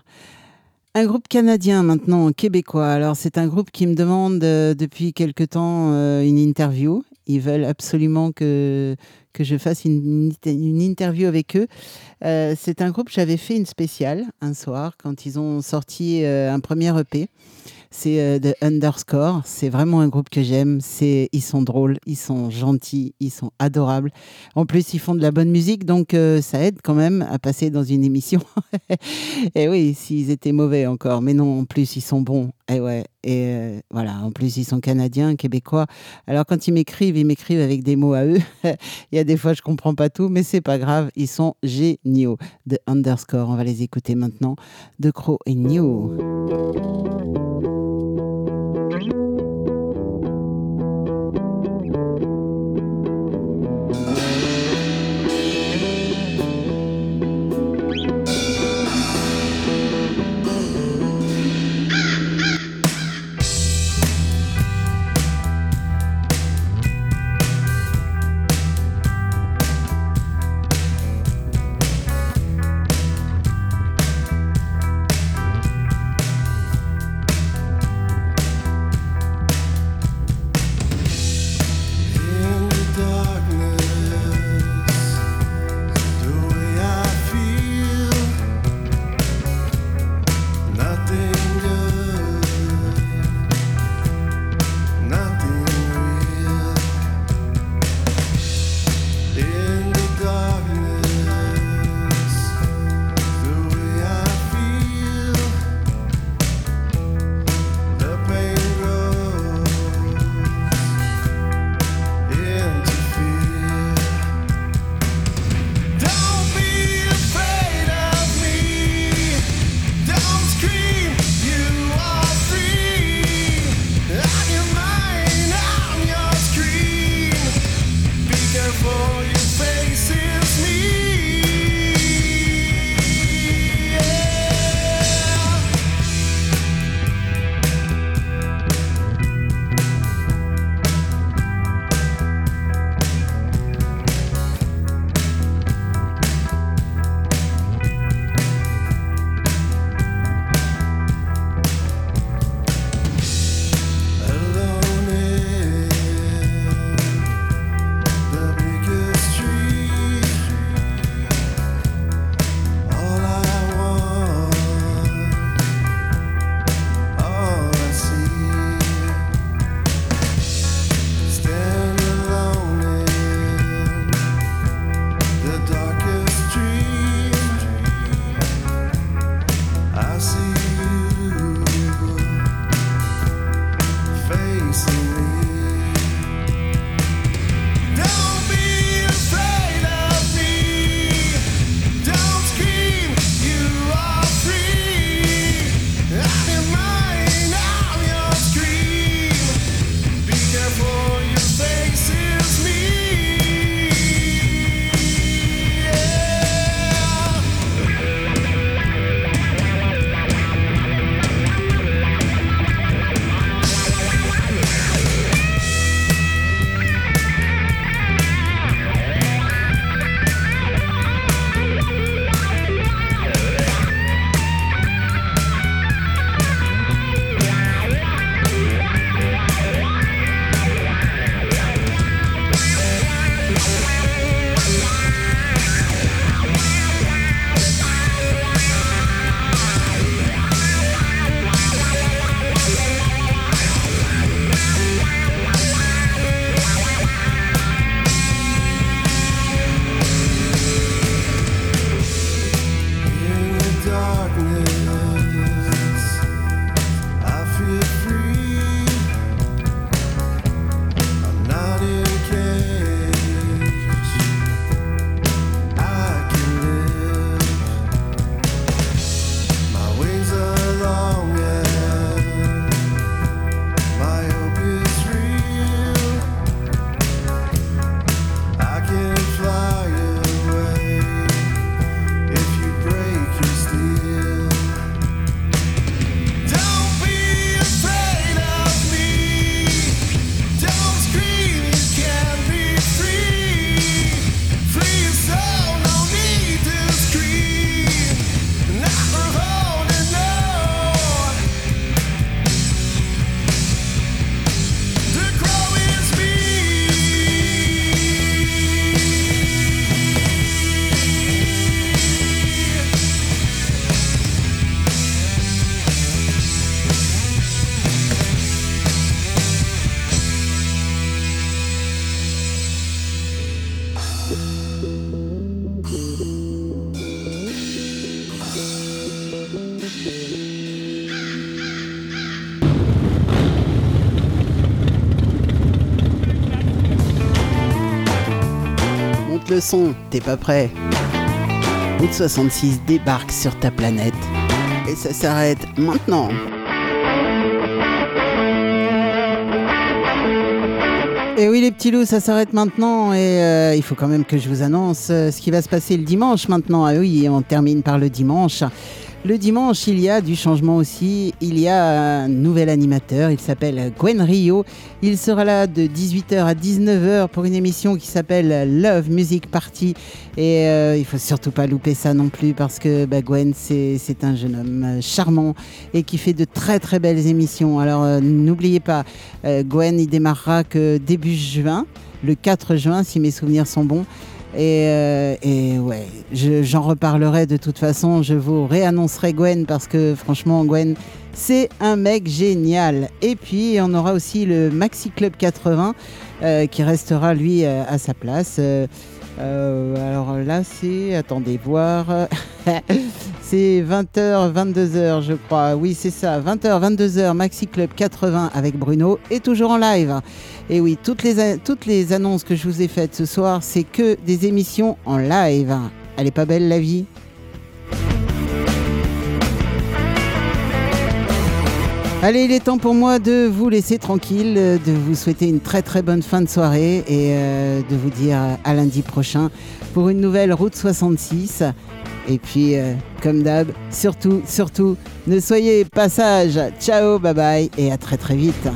Un groupe canadien maintenant, québécois. Alors c'est un groupe qui me demande euh, depuis quelque temps euh, une interview. Ils veulent absolument que, que je fasse une, une interview avec eux. Euh, c'est un groupe, j'avais fait une spéciale un soir quand ils ont sorti euh, un premier EP. C'est euh, The Underscore. C'est vraiment un groupe que j'aime. C'est, ils sont drôles, ils sont gentils, ils sont adorables. En plus, ils font de la bonne musique, donc euh, ça aide quand même à passer dans une émission. Et oui, s'ils étaient mauvais encore, mais non, en plus ils sont bons. Et ouais, et euh, voilà, en plus ils sont canadiens, québécois. Alors quand ils m'écrivent, ils m'écrivent avec des mots à eux. Il y a des fois je comprends pas tout, mais c'est pas grave, ils sont géniaux. The Underscore, on va les écouter maintenant. De Crow et New. T'es pas prêt Route 66 débarque sur ta planète. Et ça s'arrête maintenant. Et oui les petits loups, ça s'arrête maintenant et euh, il faut quand même que je vous annonce euh, ce qui va se passer le dimanche maintenant. Ah oui, on termine par le dimanche. Le dimanche, il y a du changement aussi. Il y a un nouvel animateur, il s'appelle Gwen Rio. Il sera là de 18h à 19h pour une émission qui s'appelle Love Music Party. Et euh, il faut surtout pas louper ça non plus parce que bah, Gwen, c'est un jeune homme euh, charmant et qui fait de très très belles émissions. Alors euh, n'oubliez pas, euh, Gwen, il démarrera que début juin, le 4 juin si mes souvenirs sont bons. Et, euh, et ouais, je- j'en reparlerai de toute façon. Je vous réannoncerai Gwen parce que franchement, Gwen, c'est un mec génial. Et puis, on aura aussi le Maxi Club 80 euh, qui restera lui euh, à sa place. Euh, alors là, c'est. Attendez, voir. c'est 20h, 22h, je crois. Oui, c'est ça. 20h, 22h, Maxi Club 80 avec Bruno et toujours en live. Et oui, toutes les, toutes les annonces que je vous ai faites ce soir, c'est que des émissions en live. Elle est pas belle la vie? Allez, il est temps pour moi de vous laisser tranquille, euh, de vous souhaiter une très très bonne fin de soirée et euh, de vous dire à lundi prochain pour une nouvelle Route 66. Et puis, euh, comme d'hab, surtout, surtout, ne soyez pas sages. Ciao, bye bye et à très très vite.